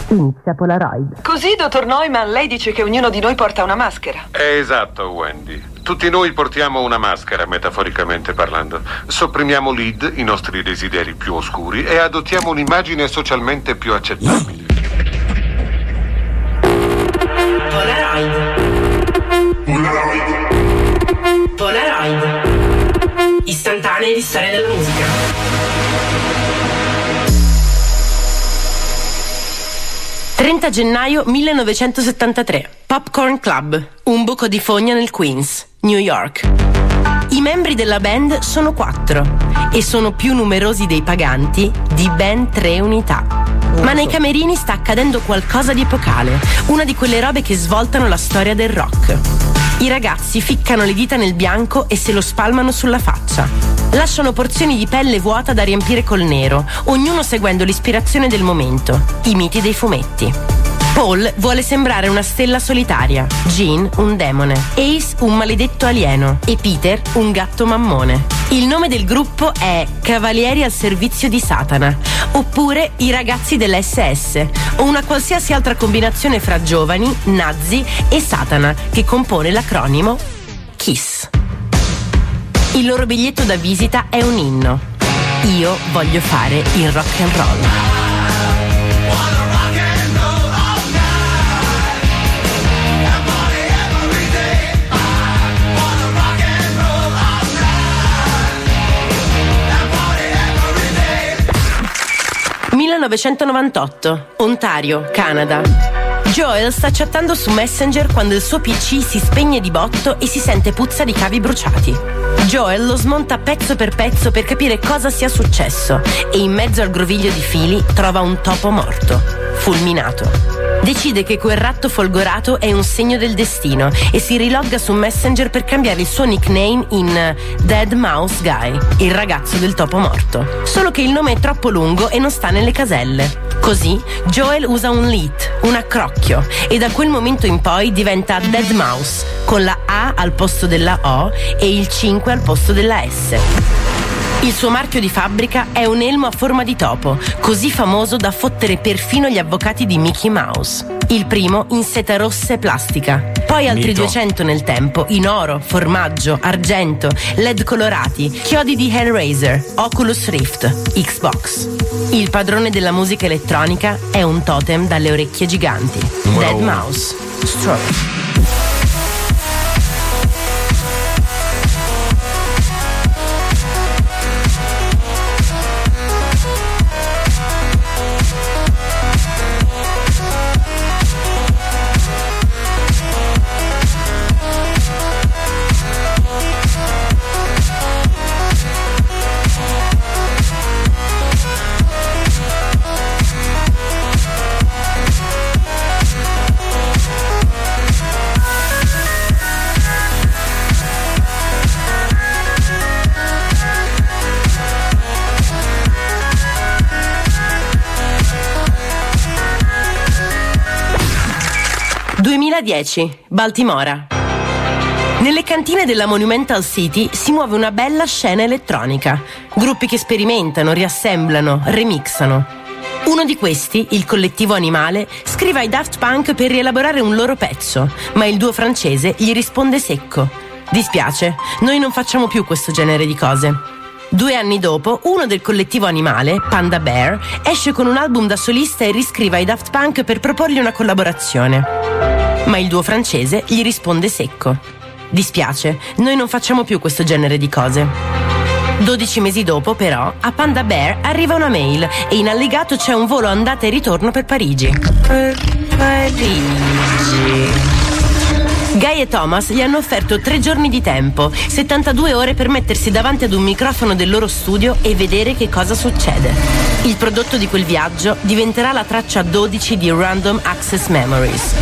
Inizia Polaroid. Così, dottor Neumann, lei dice che ognuno di noi porta una maschera. Esatto, Wendy. Tutti noi portiamo una maschera, metaforicamente parlando. Sopprimiamo l'id, i nostri desideri più oscuri, e adottiamo un'immagine socialmente più accettabile. Polaroid. Polaroid. Polaroid. Istantanee di storia della musica. 30 gennaio 1973. Popcorn Club, un buco di fogna nel Queens, New York. I membri della band sono quattro e sono più numerosi dei paganti di ben tre unità. Ma nei camerini sta accadendo qualcosa di epocale, una di quelle robe che svoltano la storia del rock. I ragazzi ficcano le dita nel bianco e se lo spalmano sulla faccia. Lasciano porzioni di pelle vuota da riempire col nero, ognuno seguendo l'ispirazione del momento, i miti dei fumetti. Paul vuole sembrare una stella solitaria, Jean un demone, Ace un maledetto alieno e Peter un gatto mammone. Il nome del gruppo è Cavalieri al servizio di Satana, oppure i ragazzi dell'SS, o una qualsiasi altra combinazione fra giovani, nazi e Satana, che compone l'acronimo KISS. Il loro biglietto da visita è un inno. Io voglio fare il rock and roll. «1998, Ontario, Canada. Joel sta chattando su Messenger quando il suo PC si spegne di botto e si sente puzza di cavi bruciati. Joel lo smonta pezzo per pezzo per capire cosa sia successo e in mezzo al groviglio di fili trova un topo morto, fulminato. Decide che quel ratto folgorato è un segno del destino e si rilogga su Messenger per cambiare il suo nickname in eh, Dead Mouse Guy, il ragazzo del topo morto. Solo che il nome è troppo lungo e non sta nelle caselle. Così Joel usa un lit, un accrocchio, e da quel momento in poi diventa Dead Mouse, con la A al posto della O e il 5 al posto della S. Il suo marchio di fabbrica è un elmo a forma di topo, così famoso da fottere perfino gli avvocati di Mickey Mouse. Il primo in seta rossa e plastica, poi altri Mito. 200 nel tempo, in oro, formaggio, argento, LED colorati, chiodi di Hellraiser, Oculus Rift, Xbox. Il padrone della musica elettronica è un totem dalle orecchie giganti, Wow. Dead Mouse. Stroke. 2010, Baltimora. Nelle cantine della Monumental City si muove una bella scena elettronica. Gruppi che sperimentano, riassemblano, remixano. Uno di questi, il collettivo animale, scrive ai Daft Punk per rielaborare un loro pezzo, ma il duo francese gli risponde secco. Dispiace, noi non facciamo più questo genere di cose. Due anni dopo, uno del collettivo animale, Panda Bear, esce con un album da solista e riscrive ai Daft Punk per proporgli una collaborazione. Ma il duo francese gli risponde secco. Dispiace, noi non facciamo più questo genere di cose. 12 mesi dopo, però, a Panda Bear arriva una mail e in allegato c'è un volo andata e ritorno per Parigi. Per Parigi. Guy e Thomas gli hanno offerto tre giorni di tempo, 72 ore per mettersi davanti ad un microfono del loro studio e vedere che cosa succede. Il prodotto di quel viaggio diventerà la traccia 12 di Random Access Memories.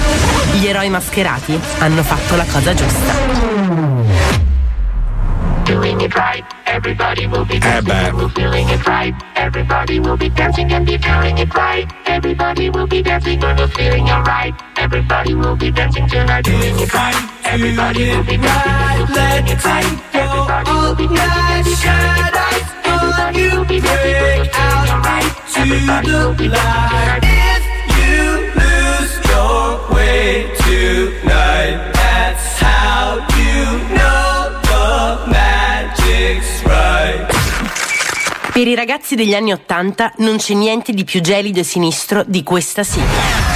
Gli eroi mascherati hanno fatto la cosa giusta. Doing it right, everybody will be Eh dancing and we're feeling it right. Everybody will be dancing and be feeling it right. Everybody will be dancing and we're feeling alright. Everybody will be dancing tonight, doing it right. Everybody will be dancing and we're feeling it right. Everybody will be dancing and be feeling it right. Everybody will be dancing and we're feeling alright. Everybody will be dancing tonight. you Per i ragazzi degli anni Ottanta non c'è niente di più gelido e sinistro di questa sigla.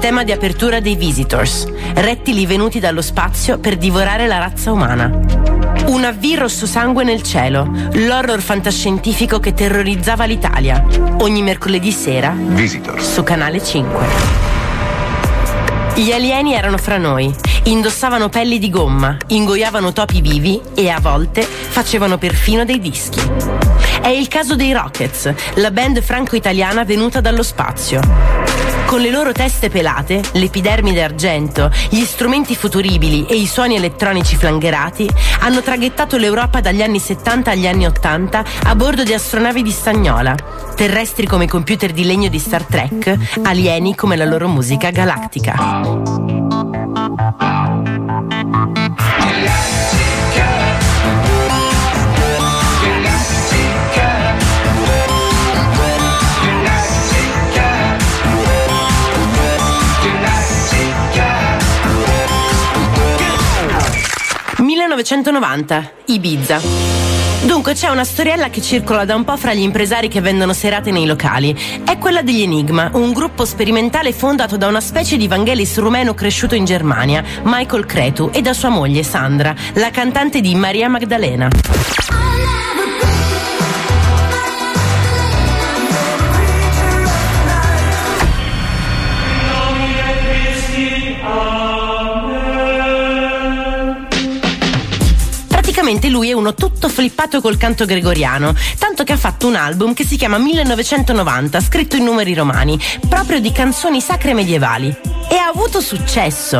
Tema di apertura dei Visitors, rettili venuti dallo spazio per divorare la razza umana. Una V rosso sangue nel cielo, l'horror fantascientifico che terrorizzava l'Italia. Ogni mercoledì sera Visitors. su Canale 5. Gli alieni erano fra noi, indossavano pelli di gomma, ingoiavano topi vivi e a volte facevano perfino dei dischi. È il caso dei Rockets, la band franco-italiana venuta dallo spazio. Con le loro teste pelate, l'epidermide d'argento, gli strumenti futuribili e i suoni elettronici flangherati, hanno traghettato l'Europa dagli anni 70 agli anni 80 a bordo di astronavi di stagnola, terrestri come i computer di legno di Star Trek, alieni come la loro musica galattica. 1990, Ibiza. Dunque c'è una storiella che circola da un po' fra gli impresari che vendono serate nei locali. È quella degli Enigma, un gruppo sperimentale fondato da una specie di Vangelis rumeno cresciuto in Germania, Michael Cretu, e da sua moglie Sandra, la cantante di Maria Magdalena. Praticamente lui è uno tutto flippato col canto gregoriano, tanto che ha fatto un album che si chiama 1990, scritto in numeri romani, proprio di canzoni sacre medievali. E ha avuto successo.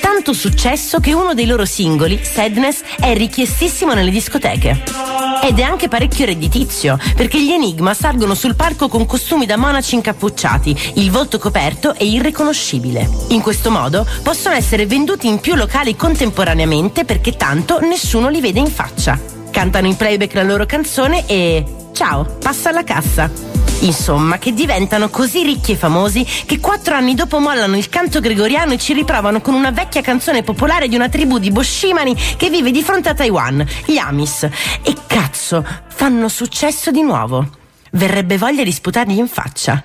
Tanto successo che uno dei loro singoli, Sadness, è richiestissimo nelle discoteche. Ed è anche parecchio redditizio, perché gli Enigma salgono sul palco con costumi da monaci incappucciati, il volto coperto e irriconoscibile. In questo modo possono essere venduti in più locali contemporaneamente perché tanto nessuno li vede in faccia. Cantano in playback la loro canzone e ciao, passa alla cassa. Insomma, che diventano così ricchi e famosi che quattro anni dopo mollano il canto gregoriano e ci riprovano con una vecchia canzone popolare di una tribù di Boshimani che vive di fronte a Taiwan, gli Amis. E cazzo, fanno successo di nuovo. Verrebbe voglia di sputargli in faccia.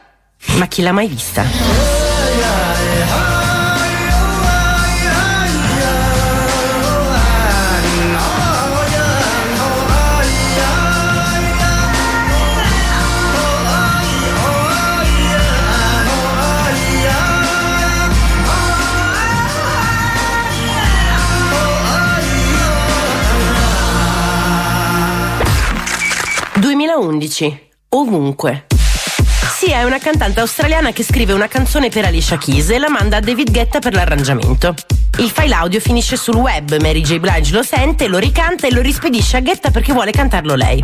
Ma chi l'ha mai vista? «2011. Ovunque». Sì, è una cantante australiana che scrive una canzone per Alicia Keys e la manda a David Guetta per l'arrangiamento. Il file audio finisce sul web, Mary J. Blige lo sente, lo ricanta e lo rispedisce a Guetta perché vuole cantarlo lei.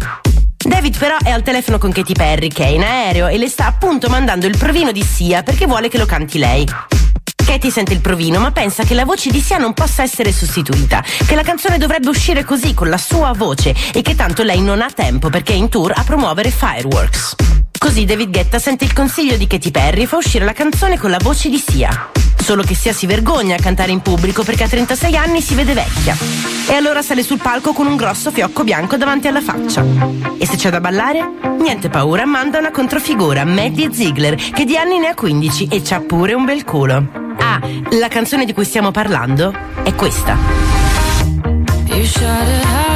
David però è al telefono con Katy Perry che è in aereo e le sta appunto mandando il provino di Sia perché vuole che lo canti lei. Katy sente il provino ma pensa che la voce di Sia non possa essere sostituita, che la canzone dovrebbe uscire così con la sua voce e che tanto lei non ha tempo perché è in tour a promuovere Fireworks. Così David Guetta sente il consiglio di Katy Perry e fa uscire la canzone con la voce di Sia. Solo che Sia si vergogna a cantare in pubblico perché a 36 anni si vede vecchia. E allora sale sul palco con un grosso fiocco bianco davanti alla faccia. E se c'è da ballare? Niente paura, manda una controfigura, Maddie Ziegler, che di anni ne ha 15 e c'ha pure un bel culo. Ah, la canzone di cui stiamo parlando è questa. You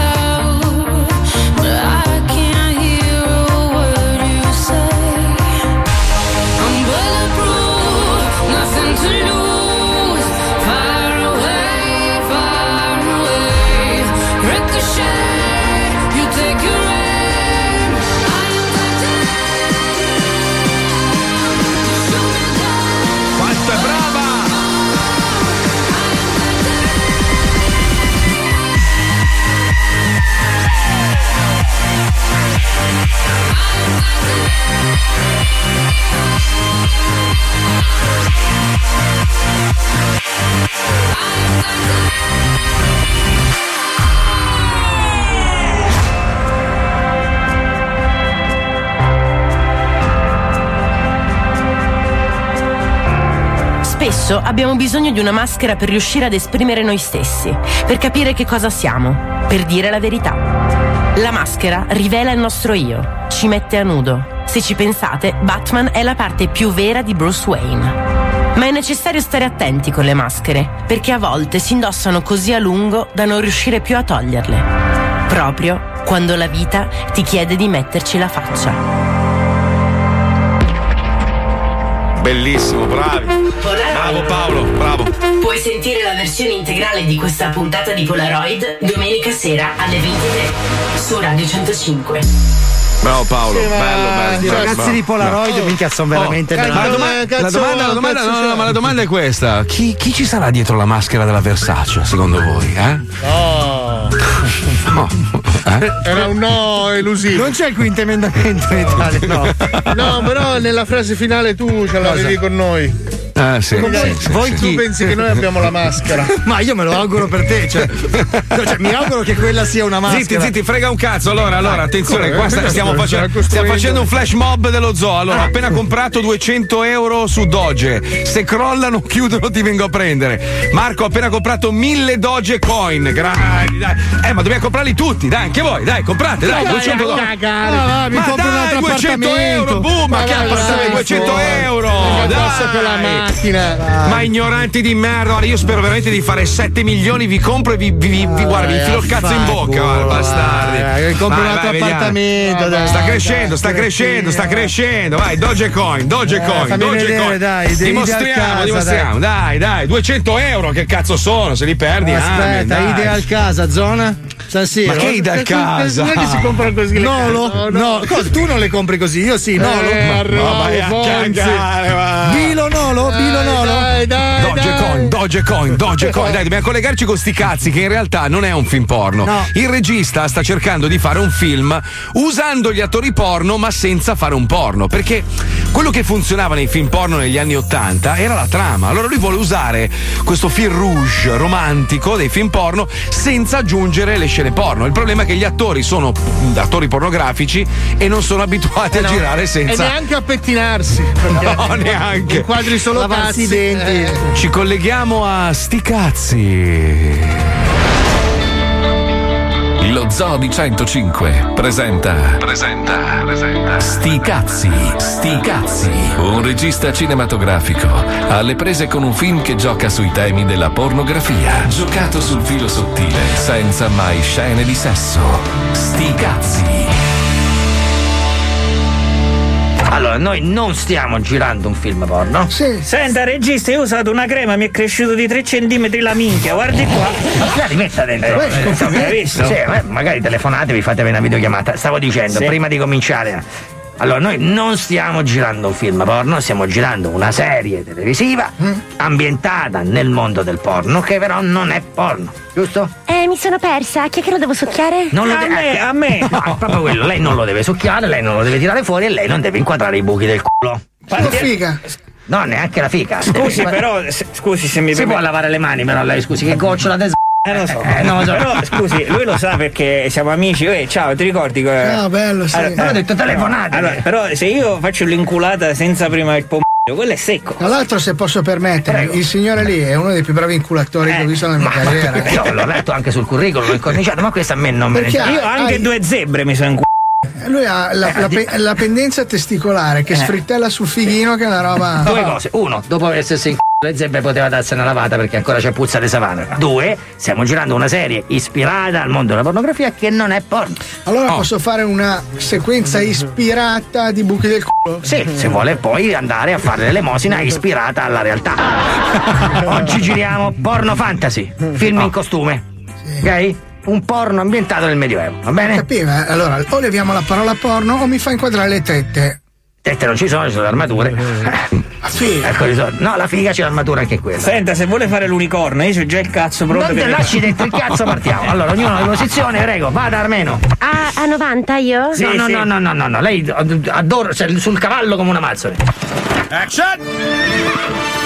Spesso abbiamo bisogno di una maschera per riuscire ad esprimere noi stessi, per capire che cosa siamo, per dire la verità. La maschera rivela il nostro io, ci mette a nudo. Se ci pensate, Batman è la parte più vera di Bruce Wayne. Ma è necessario stare attenti con le maschere, perché a volte si indossano così a lungo da non riuscire più a toglierle. Proprio quando la vita ti chiede di metterci la faccia. Bellissimo, bravi. Bravo Paolo, bravo. Puoi sentire la versione integrale di questa puntata di Polaroid domenica sera alle 23 su Radio 105. Bravo Paolo, Sì, bello, bello. I bello, ragazzi bravo. di Polaroid, Bravo. minchia, sono veramente Oh, bravi. ma la, doma- Cazzo, la domanda, la domanda- no, no, ma la domanda è questa: chi, chi ci sarà dietro la maschera della Versace, secondo voi? Eh? No. No. Eh? Era un no elusivo. Non c'è il quinto emendamento in Italia, no. No, però nella frase finale tu ce l'avevi con noi. Eh, sì, Come sì, voi, sì, voi sì. tu pensi che noi abbiamo la maschera? Ma io me lo auguro per te, cioè, no, cioè, mi auguro che quella sia una maschera. Zitti, zitti, frega un cazzo. Allora, allora, attenzione, qua sta- stiamo, facendo, stiamo facendo un flash mob dello zoo. Allora, ho Ah. appena comprato 200 euro su Doge. Se crollano, chiudono, ti vengo a prendere. Marco, ho appena comprato 1000 Doge coin. Grandi, dai. Eh, ma dobbiamo comprarli tutti, dai, anche voi, dai, comprate, dai, Dai, 200 dai. Ah, va, mi ma compro dai, altro 200 appartamento. euro, boom, ma Ma che appartamento? dai, 200 fuori. euro, dai. Macchina. Ma ignoranti di merda, guarda, io spero veramente di fare 7 milioni, vi compro e vi, vi, vi- vi- guarda, vi filo il cazzo in bocca, guarda, bastardi. Vai, compri un altro vai, appartamento, dai. Sta crescendo, sta crescendo, sta crescendo. Vai, Dogecoin, Dogecoin, Eh, Dogecoin. dai, dimostriamo, dimostriamo. Dai. dai, 200 euro, che cazzo sono? Se li perdi, Aspetta, dai. Ideal Casa, zona? San Siro. Ma che Ideal Casa? Non è che si comprano così Nolo? case, No, tu non le compri così, io sì, Nolo. Eh, Ma vai a cagare, va. Bilo Nolo? Bilo Nolo? Dai, dai, Dogecoin, Dogecoin, Dogecoin. Dai, dobbiamo collegarci con sti cazzi che in realtà non è un film porno. No. Il regista sta cercando di fare un film usando gli attori porno ma senza fare un porno. Perché quello che funzionava nei film porno negli anni Ottanta era la trama. Allora lui vuole usare questo fil rouge romantico dei film porno senza aggiungere le scene porno. Il problema è che gli attori sono attori pornografici e non sono abituati Eh a no. girare E senza. neanche a pettinarsi. No, neanche. Inquadri solo Lavarsi i denti. Eh. Ci colleghiamo a sti cazzi. Lo Zoo di 105 presenta. Presenta. Presenta. Sti cazzi. Sti cazzi. Un regista cinematografico alle prese con un film che gioca sui temi della pornografia. Giocato sul filo sottile, senza mai scene di sesso. Sti cazzi. Allora, noi non stiamo girando un film porno. Sì. Senta, regista, io ho usato una crema, mi è cresciuto di 3 cm la minchia, guardi qua. La rimetta dentro. Eh, Eh, hai visto? Sì, eh, magari telefonatevi, fatevi una videochiamata. Stavo dicendo, Sì. prima di cominciare. Allora, noi non stiamo girando un film porno, stiamo girando una serie televisiva ambientata nel mondo del porno, che però non è porno, giusto? Eh, mi sono persa. Chi è che lo devo succhiare? Non lo A de- me, ecco. a me. No, è proprio quello. Lei non lo deve succhiare, lei non lo deve tirare fuori e lei non deve inquadrare i buchi del culo. Ma figa. No, neanche la fica. Scusi, però, se- scusi se mi Si può lavare le mani, però lei, scusi, che gocciola de Eh, lo so. Eh, non lo so. Però, scusi, lui lo sa perché siamo amici. Eh, ciao, ti ricordi? che- Ciao, bello, sì. Però ho detto telefonate. Allora, però, se io faccio l'inculata senza prima il pomeriggio, quello è secco. Tra l'altro, se posso permettere, il signore lì è uno dei più bravi inculatori che ho visto nella mia carriera. Io l'ho letto anche sul curriculum, l'ho incorniciato, ma questo a me non me ne Perché frega. Io anche hai- due zebre mi sono inculato. Lui ha la, la pe- la pendenza testicolare che sfrittella sul fighino, che è una roba. Due cose. Uno, dopo essersi in c***o le zebre poteva darsi una lavata perché ancora c'è puzza di savana. Due, stiamo girando una serie ispirata al mondo della pornografia che non è porno. Allora Oh. posso fare una sequenza ispirata di buchi del culo? Sì, se vuole poi andare a fare l'elemosina ispirata alla realtà. Oggi giriamo porno fantasy, film in costume. Ok? Un porno ambientato nel Medioevo, va bene? Capiva? Allora, o leviamo la parola porno o mi fa inquadrare le tette. Tette non ci sono, ci sono le armature. La figa. Ecco, risolto. no, la figa c'è l'armatura anche quella. Senta, se vuole fare l'unicorno, io c'ho già il cazzo pronto. Non te lasci dentro il cazzo, partiamo. Allora, ognuno in posizione, prego, vada Armeno. A, a 90 io? no, no, no, no, no, no, no, lei adoro, cioè, sul cavallo come una mazzole. Action!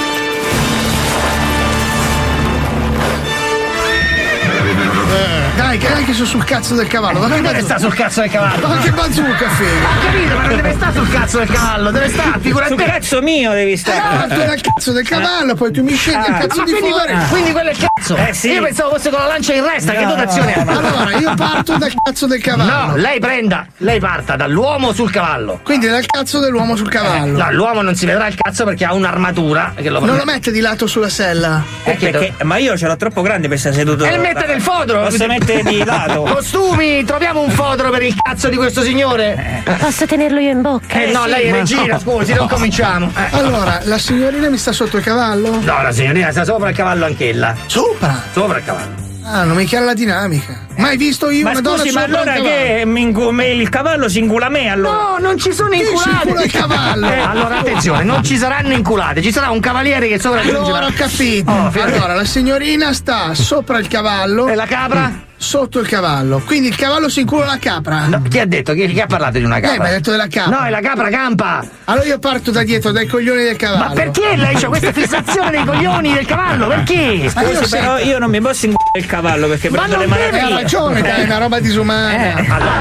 Dai, che anche sono sul cazzo del cavallo. Ma che non deve bazooka. stare sul cazzo del cavallo. Ma che bazooka, figa. Ho capito, ma non deve stare sul cazzo del cavallo, deve stare, figurati. Sul cazzo mio devi Ah, Eh, tu hai il cazzo del cavallo, poi tu mi scegli il Ah, cazzo ma di quindi, fuori. quindi quello è il cazzo. Eh, sì. Io pensavo fosse con la lancia in resta, che No. dotazione ha? Allora, io parto dal cazzo del cavallo. No, lei prenda, lei parta dall'uomo sul cavallo. Quindi dal cazzo dell'uomo sul cavallo. No, l'uomo non si vedrà il cazzo perché ha un'armatura che lo Non lo mette di lato sulla sella. Eh, che Perché, ma io ce l'ho troppo grande per stare seduto. E mette del fodero! Posso mettere di lato? Costumi, troviamo un fodero per il cazzo di questo signore! Posso tenerlo io in bocca? Eh, no, lei è regina, scusi, non cominciamo. Eh. Allora, la signorina mi sta sotto il cavallo? No, la signorina sta sopra il cavallo anch'ella. Sopra? Sopra il cavallo. Ah, non mi chiara la dinamica. Mai visto io Ma una donna scusi, ma sopra allora che me- il cavallo si incula me allora? No, non ci sono si inculate. incula il cavallo? Eh, allora attenzione, non ci saranno inculate, ci sarà un cavaliere che sopraggiungerà. Allora ho capito. Oh, allora, la signorina sta sopra il cavallo. E la capra? Sotto il cavallo. Quindi il cavallo si incula la capra. No, chi ha detto? Chi, chi ha parlato di una capra? Lei mi ha detto della capra. No, è la capra campa! Allora io parto da dietro, dai coglioni del cavallo. Ma perché lei c'ha questa fissazione dei coglioni del cavallo? Perché? Ma io Scusi, sei- però io non mi posso inculare il cavallo perché Ma prendo le non malattie. deve- Hai ragione, dai, è una roba disumana. Eh, allora,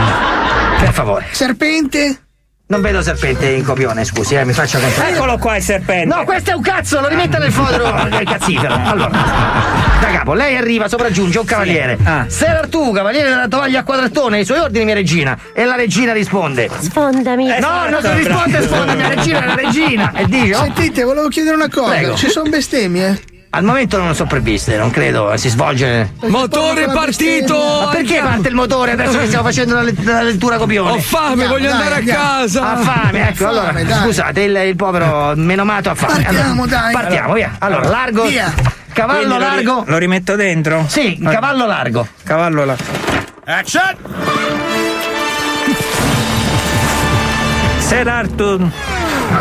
per favore. Serpente? Non vedo serpente in copione, scusi, eh, mi faccia controllare. Eccolo qua il serpente. No, questo è un cazzo, lo rimetta nel fodero del cazzifero. Allora, da capo, lei arriva, sopraggiunge un cavaliere. Ah. Sei tu, cavaliere della tovaglia a quadratone, i suoi ordini, mia regina. E la regina risponde. Sfondami. Eh, No, non si risponde, sponda, mia regina, è la regina. E dice, oh, Sentite, volevo chiedere una cosa. Prego. Ci sono bestemmie? Al momento non sono previste, non credo, si svolge. Motore partito! Ma perché parte il motore adesso che stiamo facendo la, let- la lettura copione? Ho fame, Andiamo, voglio dai, andare andiamo. a casa. Ha fame, ecco, Fame, allora, dai. scusate, il, il povero menomato ha fame. Partiamo, Allora, dai. Partiamo, via. Allora, largo. Via. Cavallo Quindi lo ri- largo. Lo rimetto dentro? Sì, cavallo largo. Cavallo là. Action! Ser Arthur.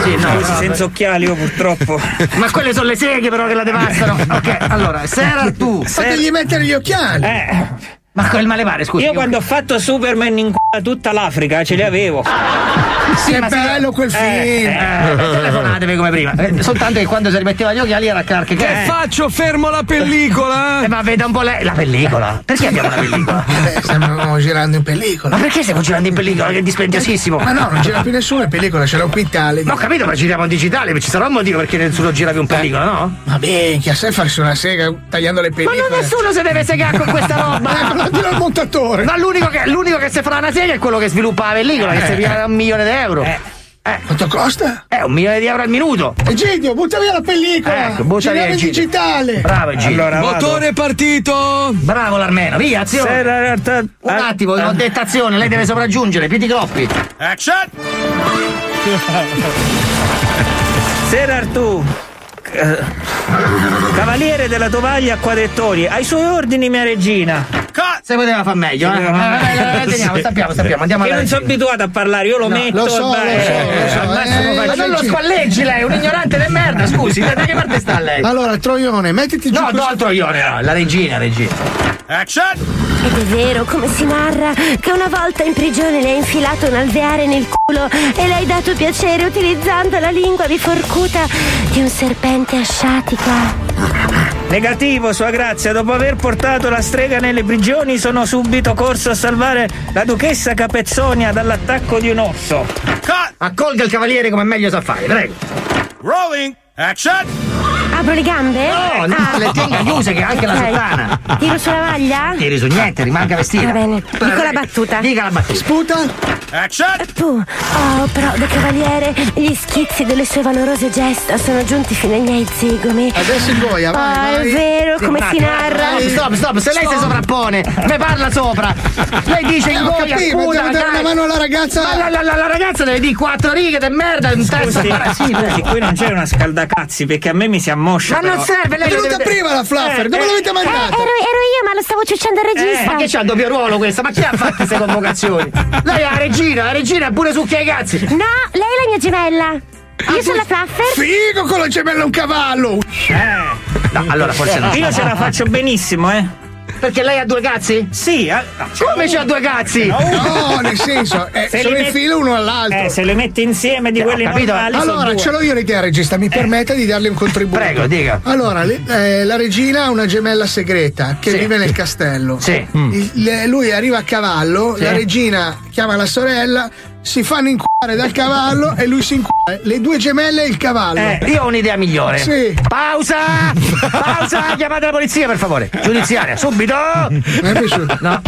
Sì, no, Scusi, no, senza occhiali io purtroppo. Ma quelle sono le seghe però che la devastano. Ok, allora, Sera tu. Fategli mettere gli occhiali. Eh, Ma quel male pare, scusi. io quando ho fatto Superman in c***a tutta l'Africa ce li avevo. Sì, è ma bello quel film. Eh, telefonatevi come prima. Eh, soltanto che quando si rimetteva gli occhiali era carche. Che faccio? Fermo la pellicola? Eh, ma veda un po' lei. La pellicola? Perché abbiamo una pellicola? Eh, stiamo girando in pellicola. Ma perché stiamo girando in pellicola? Che è dispendiosissimo. Ma no, non gira più nessuno in pellicola, c'era un quintale. Ma ho capito, ma giriamo in digitale, ci sarà un motivo perché nessuno gira più in pellicola, no? Ma beh, che a sé farsi una sega tagliando le Ma pellicole. non nessuno si deve segare con questa roba! Dire al montatore. Ma l'unico che, l'unico che si farà una sega è quello che sviluppa la pellicola, che si piglia un milione di euro. Eh. Eh, Quanto costa? eh, un milione di euro al minuto. Egidio, butta via la pellicola. Ecco, butta via Egidio. digitale. Bravo Egidio. Allora, vado. Motore partito! Bravo l'Armeno, via, azione. Arthur. Un attimo, ho detto azione, lei deve sopraggiungere, piedi groppi. Action! Ser Arthur. Eh, Cavaliere della tovaglia a quadrettori, ai suoi ordini, mia regina. Se poteva far meglio, eh? Eh, eh, eh, teniamo, sappiamo, sappiamo, andiamo Io non sono abituato a parlare, io lo No, metto. lo so, vai, lo so, lo eh, so, al eh, eh, ma non lo spalleggi lei, è un ignorante di merda, scusi, da che parte sta lei? Allora, Troione, mettiti giù. No, no, il troione, no, la regina, regina. Action! Ed è vero, come si narra, che una volta in prigione le hai infilato un alveare nel culo e le hai dato piacere utilizzando la lingua biforcuta di un serpente asciatica. Negativo, Sua Grazia, dopo aver portato la strega nelle prigioni sono subito corso a salvare la duchessa Capezzonia dall'attacco di un orso. Accolga il cavaliere come meglio sa fare, prego. Rolling! Action! Apro le gambe? No, no, Ah. le tenga chiuse che anche la Ok. sottana. Tiro sulla maglia? Tiri su niente, rimanga vestita. Va bene, dico la battuta. Dica la battuta. Sputa! Action! Tu, oh, però, da cavaliere, gli schizzi delle sue valorose gesta sono giunti fino ai miei zigomi. Adesso in goia, vai, Ah, vai. è vero, come si narra? Eh, Stop, stop, se lei si Stop. sovrappone, me parla sopra. Lei dice Eh, in goia, capito, scusa, devo dare dai. una mano alla ragazza. Ma la, la- la- la ragazza deve dire quattro righe di merda in testa. Scusi, Sì, qui non c'è una scaldacazzi perché a me mi si ammoscia. Ma non però. serve, lei È venuta deve- prima la Fluffer, Eh, dove eh, l'avete Eh, mandata? ero, ero io, ma lo stavo ciucciando il regista. Ma che c'ha il doppio ruolo questa? Ma chi ha fatto queste convocazioni? Lei è la regina, la regina è pure succhia i cazzi. No, lei è la mia gemella. Io sono la Fluffer. Figo con la gemella un cavallo! No, allora forse no. Io ce la faccio benissimo, eh. Perché lei ha due cazzi? Sì, eh, no, Come c'ha due cazzi? No, nel senso, eh, Se sono li in met- filo uno all'altro. Eh, se le metti insieme di Eh, quelli capito. normali Allora, ce l'ho io l'idea, regista, mi permetta di darle un contributo. Prego, dica. Allora, le- eh, la regina ha una gemella segreta che Sì. vive nel castello. Sì. Il- le- lui arriva a cavallo, Sì. la regina chiama la sorella, si fanno inculare dal cavallo e lui si inculare. Le due gemelle e il cavallo. Eh, io ho un'idea migliore. Sì. Pausa! Pausa! Chiamate la polizia, per favore. Giudiziaria, subito! Mi è piaciuto. No.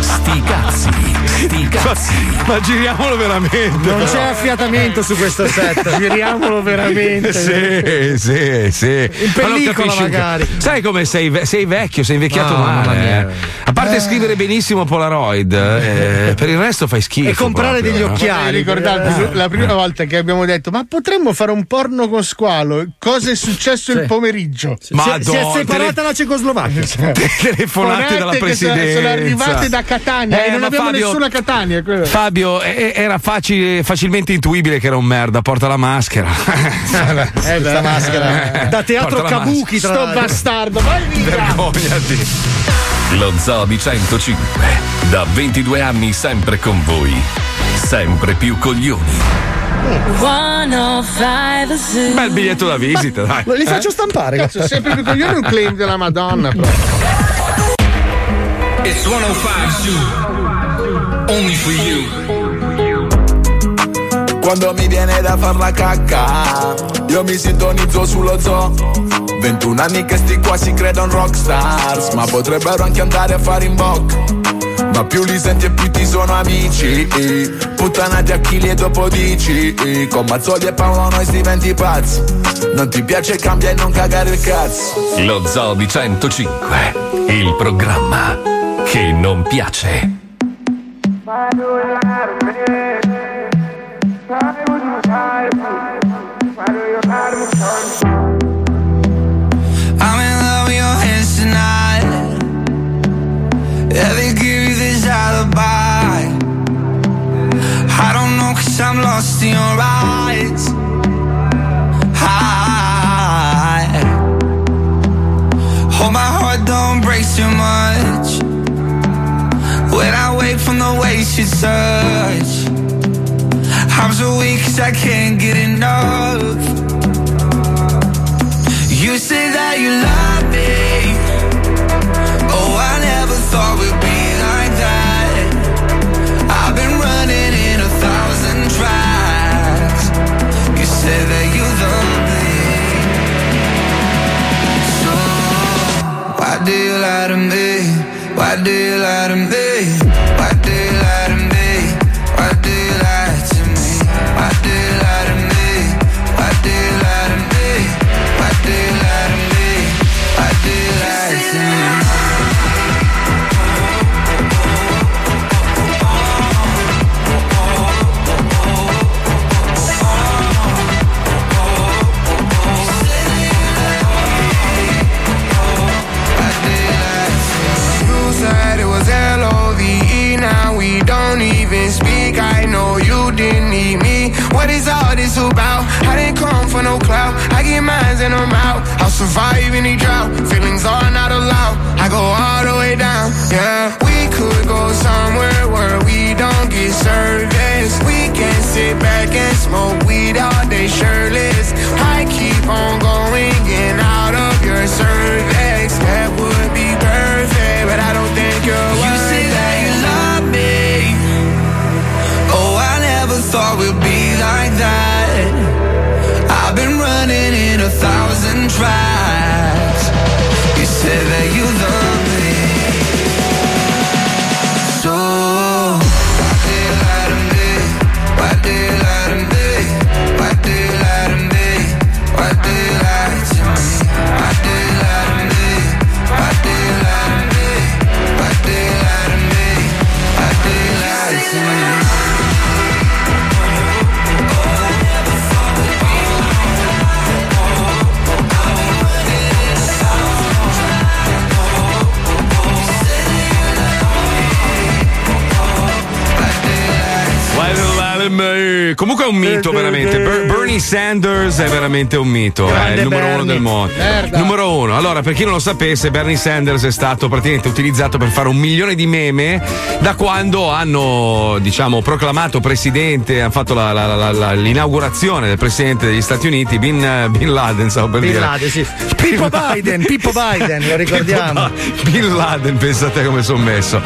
Sti cazzi, sti cazzi. Ma giriamolo veramente. Non c'è affiatamento su questo set. Giriamolo veramente. Sì, sì, sì. In pellicola magari. Sai come sei, sei vecchio, sei invecchiato Ah, male. mamma mia. eh. A parte scrivere benissimo Polaroid, eh, per il resto fai schifo. E comprare proprio, degli no? occhiali. Ricordate la prima volta che abbiamo detto ma potremmo fare un porno con squalo cosa è successo il pomeriggio Si è- si è Madonna, separata tele- la Cecoslovacchia. telefonate dalla Fonette che sono, presidenza. Arrivate da Catania Eh, e non abbiamo Fabio- nessuna Catania quello. Fabio, eh, era facile- facilmente intuibile che era un merda, porta la maschera. Eh, questa maschera. Da teatro Kabuki, tra sto bastardo vai via Vergognati. Lo Zoo di 105, da 22 anni sempre con voi, sempre più coglioni. 105 Zoo. Bel biglietto da visita, dai. Li faccio stampare. Cazzo, sempre più coglione è un claim della Madonna proprio. It's 105 Zoo. Only for you. Quando mi viene da far la cacca, io mi sintonizzo sullo zoo. 21 anni che sti qua si credono rockstars, ma potrebbero anche andare a fare in bocca. Ma più li senti e più ti sono amici Puttanati a chili e dopo dici Con Mazzoli e Paolo noi si diventi pazzi Non ti piace cambia e non cagare il cazzo Lo Zoo di 105, il programma che non piace. I'm in love with your hands tonight. Yeah, they give you this alibi. I don't know, cause I'm lost in your eyes. The waist you touch. I'm so weak cause I can't get enough. You say that you love me. Oh, I never thought we'd be like that. I've been running in a thousand tracks. You say that you love me. So, why do you lie to me? Why do you lie to me? And I'm out. I'll survive any drought. Feelings are not allowed. I go all the way down. Yeah, we could go somewhere where we don't get service. We can sit back and smoke weed all day shirtless. I keep on going in try. me. Comunque è un mito, veramente. Ber- Bernie Sanders è veramente un mito. È Grande il numero uno Bernie. del mondo. Merda. Numero uno. Allora, per chi non lo sapesse, Bernie Sanders è stato praticamente utilizzato per fare un milione di meme da quando hanno, diciamo, proclamato presidente, hanno fatto la- la- la- l'inaugurazione del presidente degli Stati Uniti, Bin, Bin Laden, stavo per Bin dire. Laden, sì. Pippo Biden, Pippo Biden, lo ricordiamo. Bin Laden, pensate come sono messo.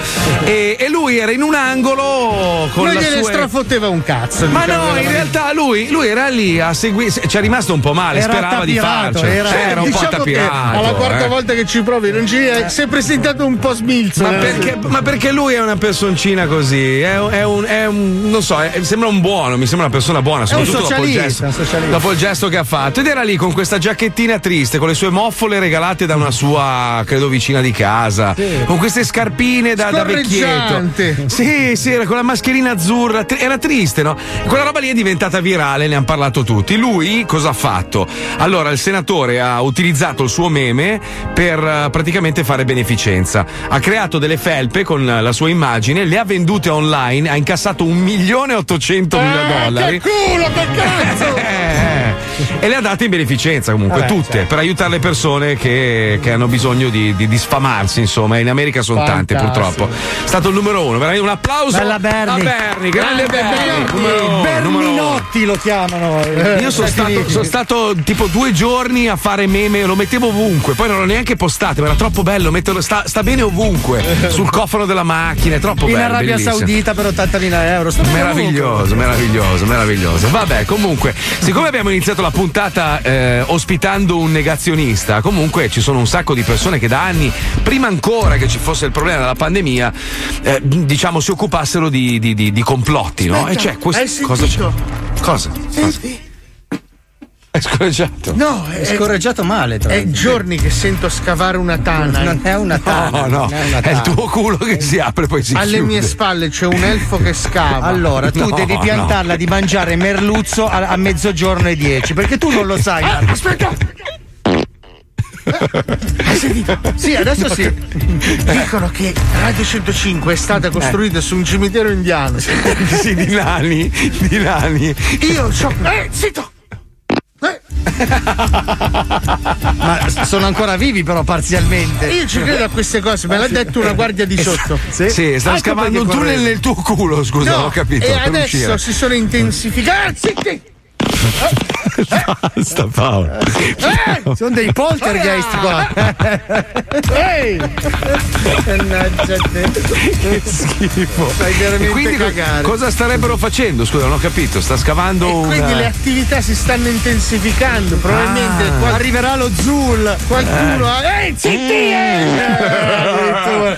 E, e lui era in un angolo con Non la gliene sua. straffotteva un cazzo. Ma diciamo no, in realtà lui, lui era lì a seguire. Ci è rimasto un po' male, Era sperava di attapirato, farcela. era- Era, un po' diciamo che attapirato. alla quarta eh. volta che ci provi non ci si è presentato un po' smilzo. Ma perché, ma perché lui è una personcina così? È, un- è un, è un- non so, è- sembra un buono, mi sembra una persona buona, soprattutto dopo il, gesto, un socialista. dopo il gesto che ha fatto. Ed era lì con questa giacchettina triste, con le sue moffole regalate da una sua, credo, vicina di casa, con queste scarpine da, da vecchietto. Sì, sì, era con la mascherina azzurra, era triste, no? Quella roba lì è diventata virale, ne hanno parlato tutti. Lui cosa ha fatto? Allora, il senatore ha utilizzato il suo meme per eh, praticamente fare beneficenza. Ha creato delle felpe con la sua immagine, le ha vendute online, ha incassato un milione e ottocento mila dollari. Eh, Che culo, che cazzo! E le ha date in beneficenza comunque, Vabbè, tutte, certo. per aiutare le persone che, che hanno bisogno di, di- di sfamarsi, insomma. In America sono tante purtroppo. È stato il numero uno, veramente un applauso Bella Bernie. a Bernie, grande numero uno. Berminotti lo chiamano. eh, Io sono stato, sono stato tipo due giorni a fare meme, lo mettevo ovunque, poi non l'ho neanche postato, ma era troppo bello, metterlo, sta, sta bene ovunque, sul cofano della macchina, è troppo in bello. Arabia bellissimo. Saudita per 80.000 euro. Meraviglioso, meraviglioso, meraviglioso. Vabbè, comunque, siccome abbiamo iniziato la puntata eh, ospitando un negazionista, comunque ci sono un sacco di persone che da anni, prima ancora che ci fosse il problema della pandemia, eh, diciamo si occupassero di, di- di- di complotti, no? E c'è questo. Hai Cosa c'è? Cosa? Senti? È scorreggiato. No, È scorreggiato male. Tra È l'altro. giorni che sento scavare una tana. Non è una tana. No, no, è una è il tana. tuo culo che si apre e poi si Alle chiude. mie spalle c'è un elfo che scava. Allora, tu No, devi no. piantarla di mangiare merluzzo a, a mezzogiorno e dieci, perché tu non lo sai. Ah, aspetta! Hai sentito? Sì, adesso sì. Dicono che Radio 105 è stata costruita su un cimitero indiano. sì, di nani, di nani. Io so. Eh, zitto! Ma sono ancora vivi, però, parzialmente. Io ci credo a queste cose, me l'ha detto una guardia di sotto. Sì, Sì, sta scavando un tunnel nel tuo culo, scusa, No, ho capito. E adesso uscire. si sono intensificati. Zitti! Basta, Paolo. Eh! Sono dei poltergeist qua. Ehi! Mannaggia te. Che schifo. Fai veramente E quindi cagare. cosa starebbero facendo? Scusa, non ho capito. Sta scavando E un. quindi le attività si stanno intensificando. Probabilmente Ah. qual- Arriverà lo Zul. qualcuno. ha- Ehi, zitti! eh! Addirittura.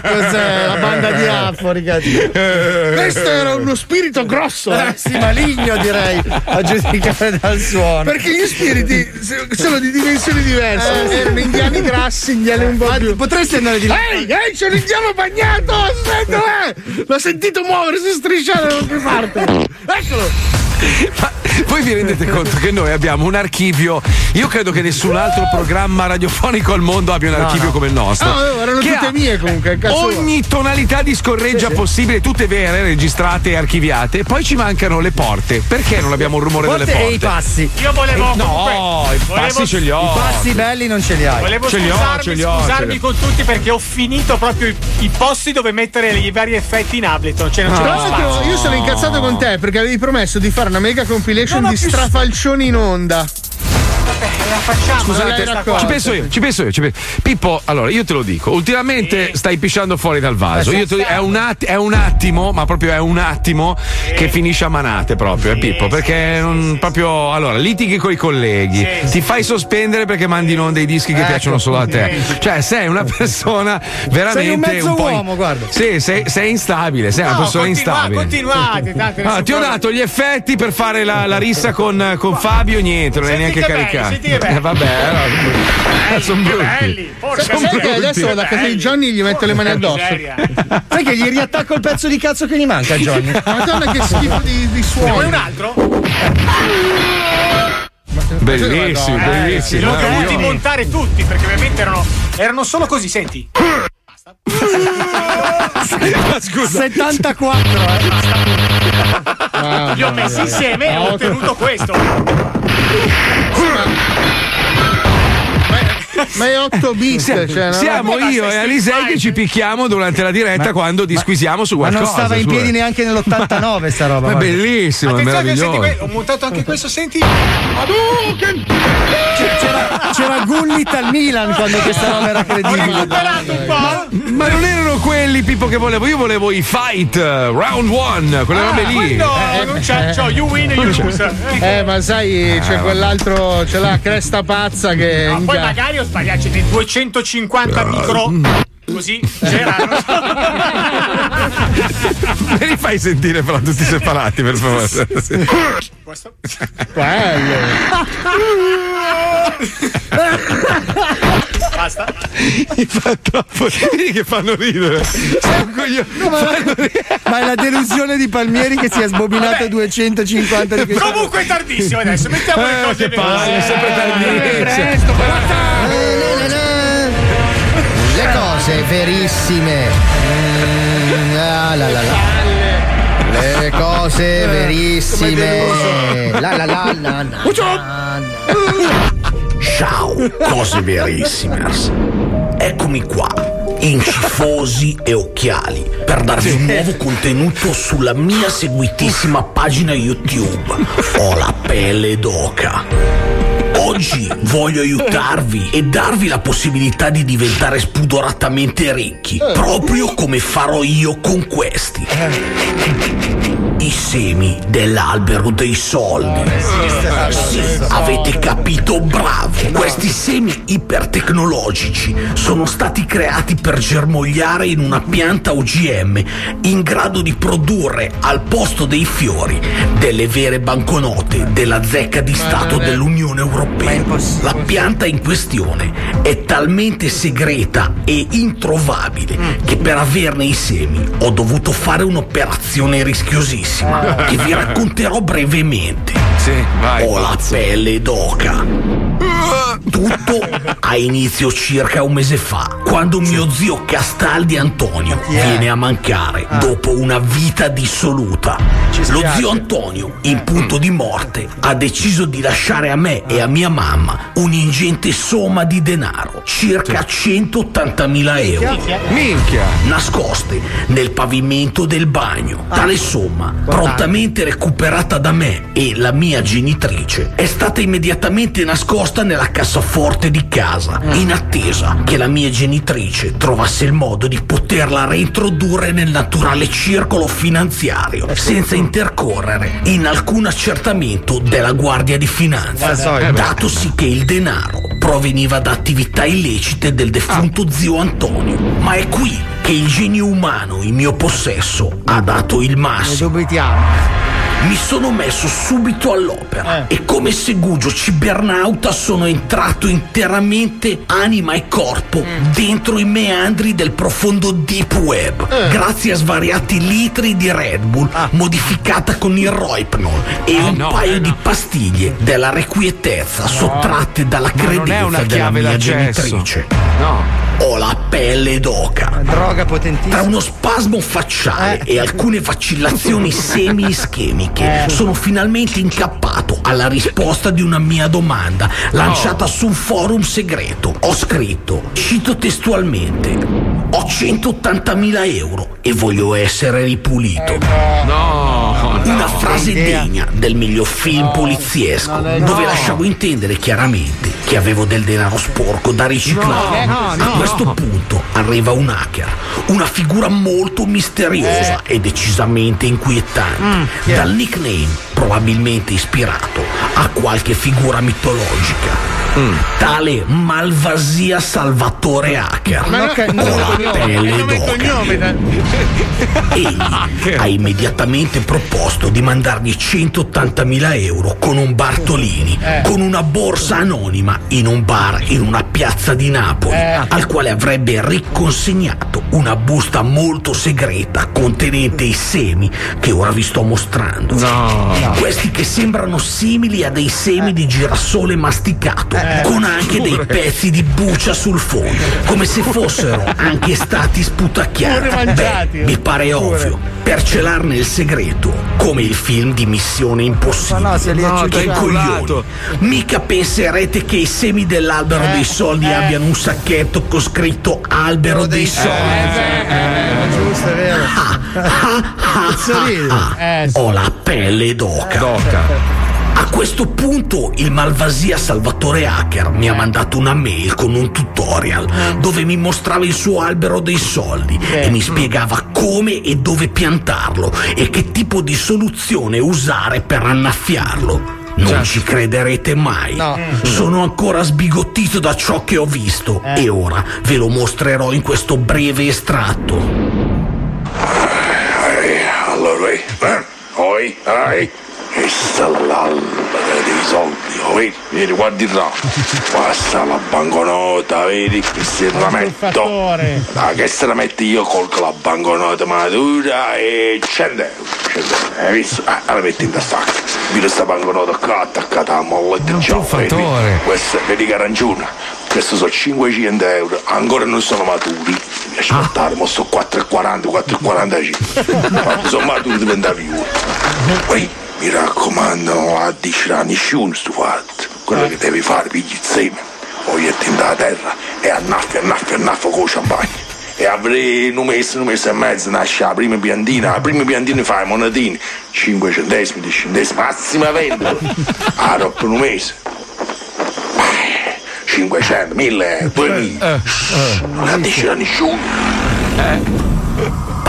Cos'è? La banda di afori, cazzo. Questo era uno spirito grosso. eh. Eh, sì, maligno direi, a giudicare dal suono. Perché gli spiriti sono di dimensioni diverse. Erano indiani grassi, indiani un po' più. Potresti andare di là. Ehi, ehi, c'è un indiano bagnato! Aspetta, eh! L'ho sentito muoversi strisciare da qualche parte. Eccolo! Voi vi rendete conto che noi abbiamo un archivio. Io credo che nessun altro programma radiofonico al mondo abbia un No, archivio no. come il nostro. No, no, erano Che tutte mie comunque, cazzo Ogni tonalità di scorreggia Sì, sì. possibile, tutte vere, registrate e archiviate. Poi ci mancano le porte. Perché non abbiamo il rumore delle Porte e i passi. Io volevo Eh, No, comunque- i volevo- passi ce li ho. I passi belli non ce li hai. Volevo Ce li ho, scusarmi, ce li ho, scusarmi ce li ho. con tutti perché ho finito proprio i, i posti dove mettere i vari effetti in Ableton. Cioè, non c'è Tra più l'altro, spazio. io sono incazzato con te perché avevi promesso di fare una mega compilation Ho di strafalcioni in onda. La facciamo, Scusate. Ci penso io, ci penso io, ci penso. Pippo, allora io te lo dico, ultimamente stai pisciando fuori dal vaso. Io te è, un atti- è un attimo, ma proprio è un attimo che finisce a manate proprio, eh, Pippo, perché non, proprio allora litighi con i colleghi, ti fai sospendere perché mandi in onda i dischi che Ecco. piacciono solo a te. Cioè, sei una persona veramente Sei un mezzo po' in- uomo, guarda. Sì, sei, sei instabile, sei una No, persona continua- instabile. Continuate, tanto Ah, ti ho dato gli effetti per fare la, la rissa con, con Fabio, niente, non Senti neanche che belli, caricato. senti che belli. Eh, vabbè, allora, sono brutti. belli, porca Sai che adesso vado a casa di Johnny gli metto le mani addosso. Sai che gli riattacco il pezzo di cazzo che gli manca, Johnny? Madonna che schifo di, di Ne suoni. vuoi un altro? Bellissimo, Eh, bellissimo. Li ho dovuti montare tutti perché ovviamente erano, erano solo così, senti. Ma scusa, 74, eh. Ah, Li ho messi insieme e ho ottenuto questo. Ma è 8 bit. siamo, Cioè, siamo Ma io e Alisei che ci picchiamo durante la diretta quando disquisiamo su Ma qualcosa. non stava in piedi neanche nell'89 sta roba. Ma è bellissimo, è senti, meraviglioso. que- ho montato anche questo, senti. C'era, c'era Gullit al Milan quando questa roba era Ho credibile. recuperato un po'. Ma non erano quelli, Pippo, che volevo. Io volevo i fight, eh, round one, quelle robe lì. Quello non c'è, c'ho you win you lose. Eh, ma sai, c'è quell'altro, c'è la cresta pazza che. No, poi minchia. magari ho sbagliato, ce ne 250 micro. Così c'erano. Me li fai sentire però tutti separati, per favore. Questo? Bello. Basta. Mi fa troppo. Vedi che fanno ridere. Sei un coglione. Fanno ridere. Ma è la delusione di Palmieri che si è sbobinato Vabbè. 250 di Comunque è tardissimo adesso, mettiamo le Eh, cose che palle, è sempre tardissimo. Presto, però Le cose verissime. Mm, ah, la, la, la. Le cose verissime. La la la la. la, la. Ciao, cose verissimers. Eccomi qua, incifosi e occhiali, per darvi un nuovo contenuto sulla mia seguitissima pagina YouTube. Ho la pelle d'oca. Oggi voglio aiutarvi e darvi la possibilità di diventare spudoratamente ricchi, proprio come farò io con questi. I semi dell'albero dei soldi. Sì, avete capito, bravo. Questi semi ipertecnologici sono stati creati per germogliare in una pianta OGM in grado di produrre al posto dei fiori delle vere banconote della zecca di Stato dell'Unione Europea. La pianta in questione è talmente segreta e introvabile che per averne i semi ho dovuto fare un'operazione rischiosissima che vi racconterò brevemente. Sì, vai. Ho la pelle d'oca. Tutto ha inizio circa un mese fa, quando mio zio Castaldi Antonio viene a mancare dopo una vita dissoluta. Lo zio Antonio, in punto di morte, ha deciso di lasciare a me e a mia mamma un'ingente somma di denaro, circa 180.000 euro. Minchia. Nascoste nel pavimento del bagno. Tale somma, prontamente recuperata da me e la mia genitrice, è stata immediatamente nascosta nella cassaforte di casa, in attesa che la mia genitrice trovasse il modo di poterla reintrodurre nel naturale circolo finanziario, senza intercorrere in alcun accertamento della Guardia di Finanza, datosi che il denaro proveniva da attività illecite del defunto zio Antonio. Ma è qui che il genio umano in mio possesso ha dato il massimo. Mi sono messo subito all'opera e come segugio cibernauta sono entrato interamente anima e corpo dentro i meandri del profondo deep web grazie a svariati litri di Red Bull modificata con il Rohypnol e un no, paio eh, di pastiglie della requietezza sottratte dalla credenza della mia d'accesso. genitrice. No. Ho la pelle d'oca. Droga potentissima. Tra uno spasmo facciale Eh. e alcune vacillazioni semi-ischemiche, sono finalmente incappato alla risposta di una mia domanda lanciata su un forum segreto. Ho scritto, cito testualmente, ho 180.000 euro e voglio essere ripulito. No, Una frase degna del miglior film poliziesco, non è- dove no. lasciavo intendere chiaramente che avevo del denaro sporco da riciclare. No, no, A questo punto arriva un hacker, una figura molto misteriosa e decisamente inquietante, dal nickname probabilmente ispirato a qualche figura mitologica. Tale Malvasia Salvatore Hacker. Ma no, Con e la pelle d'oca. Egli ha immediatamente proposto di mandargli 180.000 euro con un Bartolini, Eh. con una borsa anonima in un bar in una piazza di Napoli, Eh. al quale avrebbe riconsegnato una busta molto segreta contenente i semi che ora vi sto mostrando. Questi che sembrano simili a dei semi di girasole masticato, con anche dei pezzi di buccia sul fondo, come se fossero anche stati sputacchiati. Pure. Beh, mi pare ovvio, per celarne il segreto, come il film di Missione Impossibile. Ma no, se li ha che coglioni. Mica penserete che i semi dell'albero dei soldi abbiano un sacchetto con scritto albero dei soldi. Eh, giusto, è vero. Cazzo ridi? Eh, sì. Ho la pelle d'oca. A questo punto il malvasia Salvatore Hacker mi ha mandato una mail con un tutorial dove mi mostrava il suo albero dei soldi e mi spiegava come e dove piantarlo e che tipo di soluzione usare per annaffiarlo. Non ci crederete mai. No. Sono ancora sbigottito da ciò che ho visto. E ora ve lo mostrerò in questo breve estratto. Eh, allora, eh, eh, oi, dei soldi, oh, vedi, vedi, guardi là, è la banconota, vedi, questo è il rametto, Truffatore. da che se la metti io colgo la banconota matura e 100 euro, 100 euro, hai visto? Ah, la metti in tasca, vedi questa banconota qua attaccata alla molletta. In giallo, vedi, questa, vedi che aranciona, questi sono 500 euro, ancora non sono maturi, devi aspettare, mo sto 4,40, 4,45, quando sono maturi diventa più. Mi raccomando, non la dicerà a nessuno sto fatto, quello che devi fare, pigli il seme, o gli metti da terra e annaffi, annaffi, annaffi con champagne. E avrei un mese, un mese e mezzo, nasce la prima piantina, la prima piantina fai monetini, 5 centesimi, 10 centesimi, massima vendita. Ah, dopo un mese. 500, 1000, 2000. Non la dice a nessuno.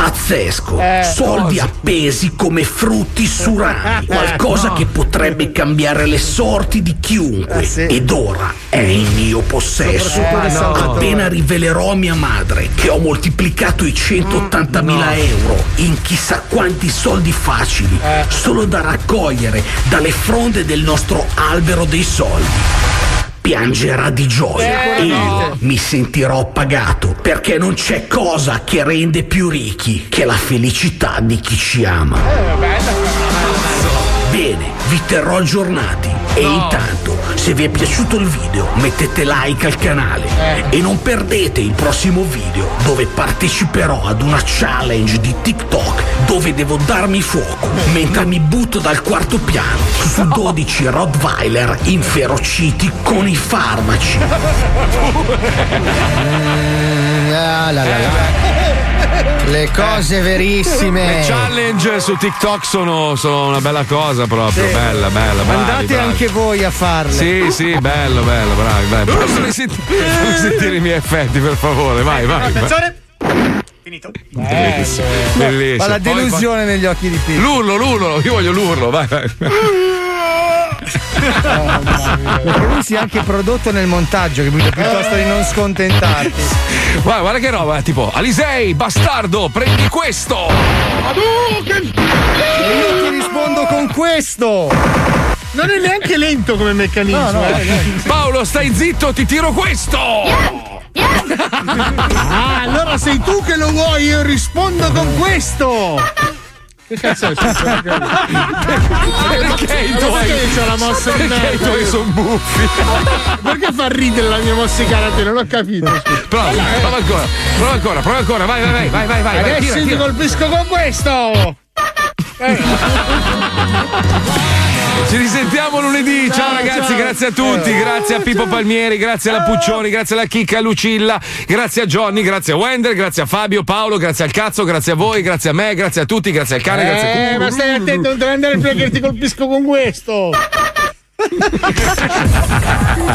Pazzesco, Eh, soldi appesi come frutti su rami, qualcosa che potrebbe cambiare le sorti di chiunque. Ed ora è in mio possesso. Di Salvatore. Appena rivelerò a mia madre che ho moltiplicato i 180.000 euro in chissà quanti soldi facili, solo da raccogliere dalle fronde del nostro albero dei soldi. Piangerà di gioia. E io mi sentirò pagato perché non c'è cosa che rende più ricchi che la felicità di chi ci ama. Bene, vi terrò aggiornati. E intanto se vi è piaciuto il video mettete like al canale. E non perdete il prossimo video dove parteciperò ad una challenge di TikTok dove devo darmi fuoco mentre mi butto dal quarto piano su 12 Rottweiler inferociti con i farmaci. La, la, la. Le cose verissime. Le challenge su TikTok sono, sono una bella cosa proprio, Sì. bella, bella. bravi, Andate bravi. anche voi a farle. Sì, sì, bello, bello, bravi, bravi. Posso risenti- fammi sentire i miei effetti, per favore, vai, vai. vai. Attenzione. Finito. Bellissimo, bellissimo. Ma la Poi- delusione negli occhi di Pippo. L'urlo, l'urlo, io voglio l'urlo, vai, vai. Perché lui si è anche prodotto nel montaggio, che piuttosto di non scontentarti. Guarda, guarda che roba, tipo, Alisei, bastardo, prendi questo! E io ti rispondo con questo. Non è neanche lento come meccanismo. No, no. eh. Paolo, stai zitto, ti tiro questo! Ah, allora sei tu che lo vuoi, io rispondo con questo. Che cazzo è? Perché i tuoi- Perché c'ho la mossa di perché i tuoi sono buffi? Perché fa ridere la mia mossa di karate? Non ho capito. Prova, prova ancora, prova ancora, prova ancora, vai, vai, vai, vai, vai, vai, vai, Adesso tira, ti tira. colpisco con questo. Eh. Ci risentiamo lunedì. Ciao, Ciao, ragazzi, ciao. grazie a tutti. Eh. Grazie a Pippo Palmieri, grazie alla Puccioni, grazie alla Chicca Lucilla, grazie a Johnny, grazie a Wender, grazie a Fabio, Paolo, grazie al cazzo, grazie a voi, grazie a me, grazie a tutti, grazie al cane, grazie a Eh, tutti. ma stai attento, non devi andare perché ti colpisco con questo.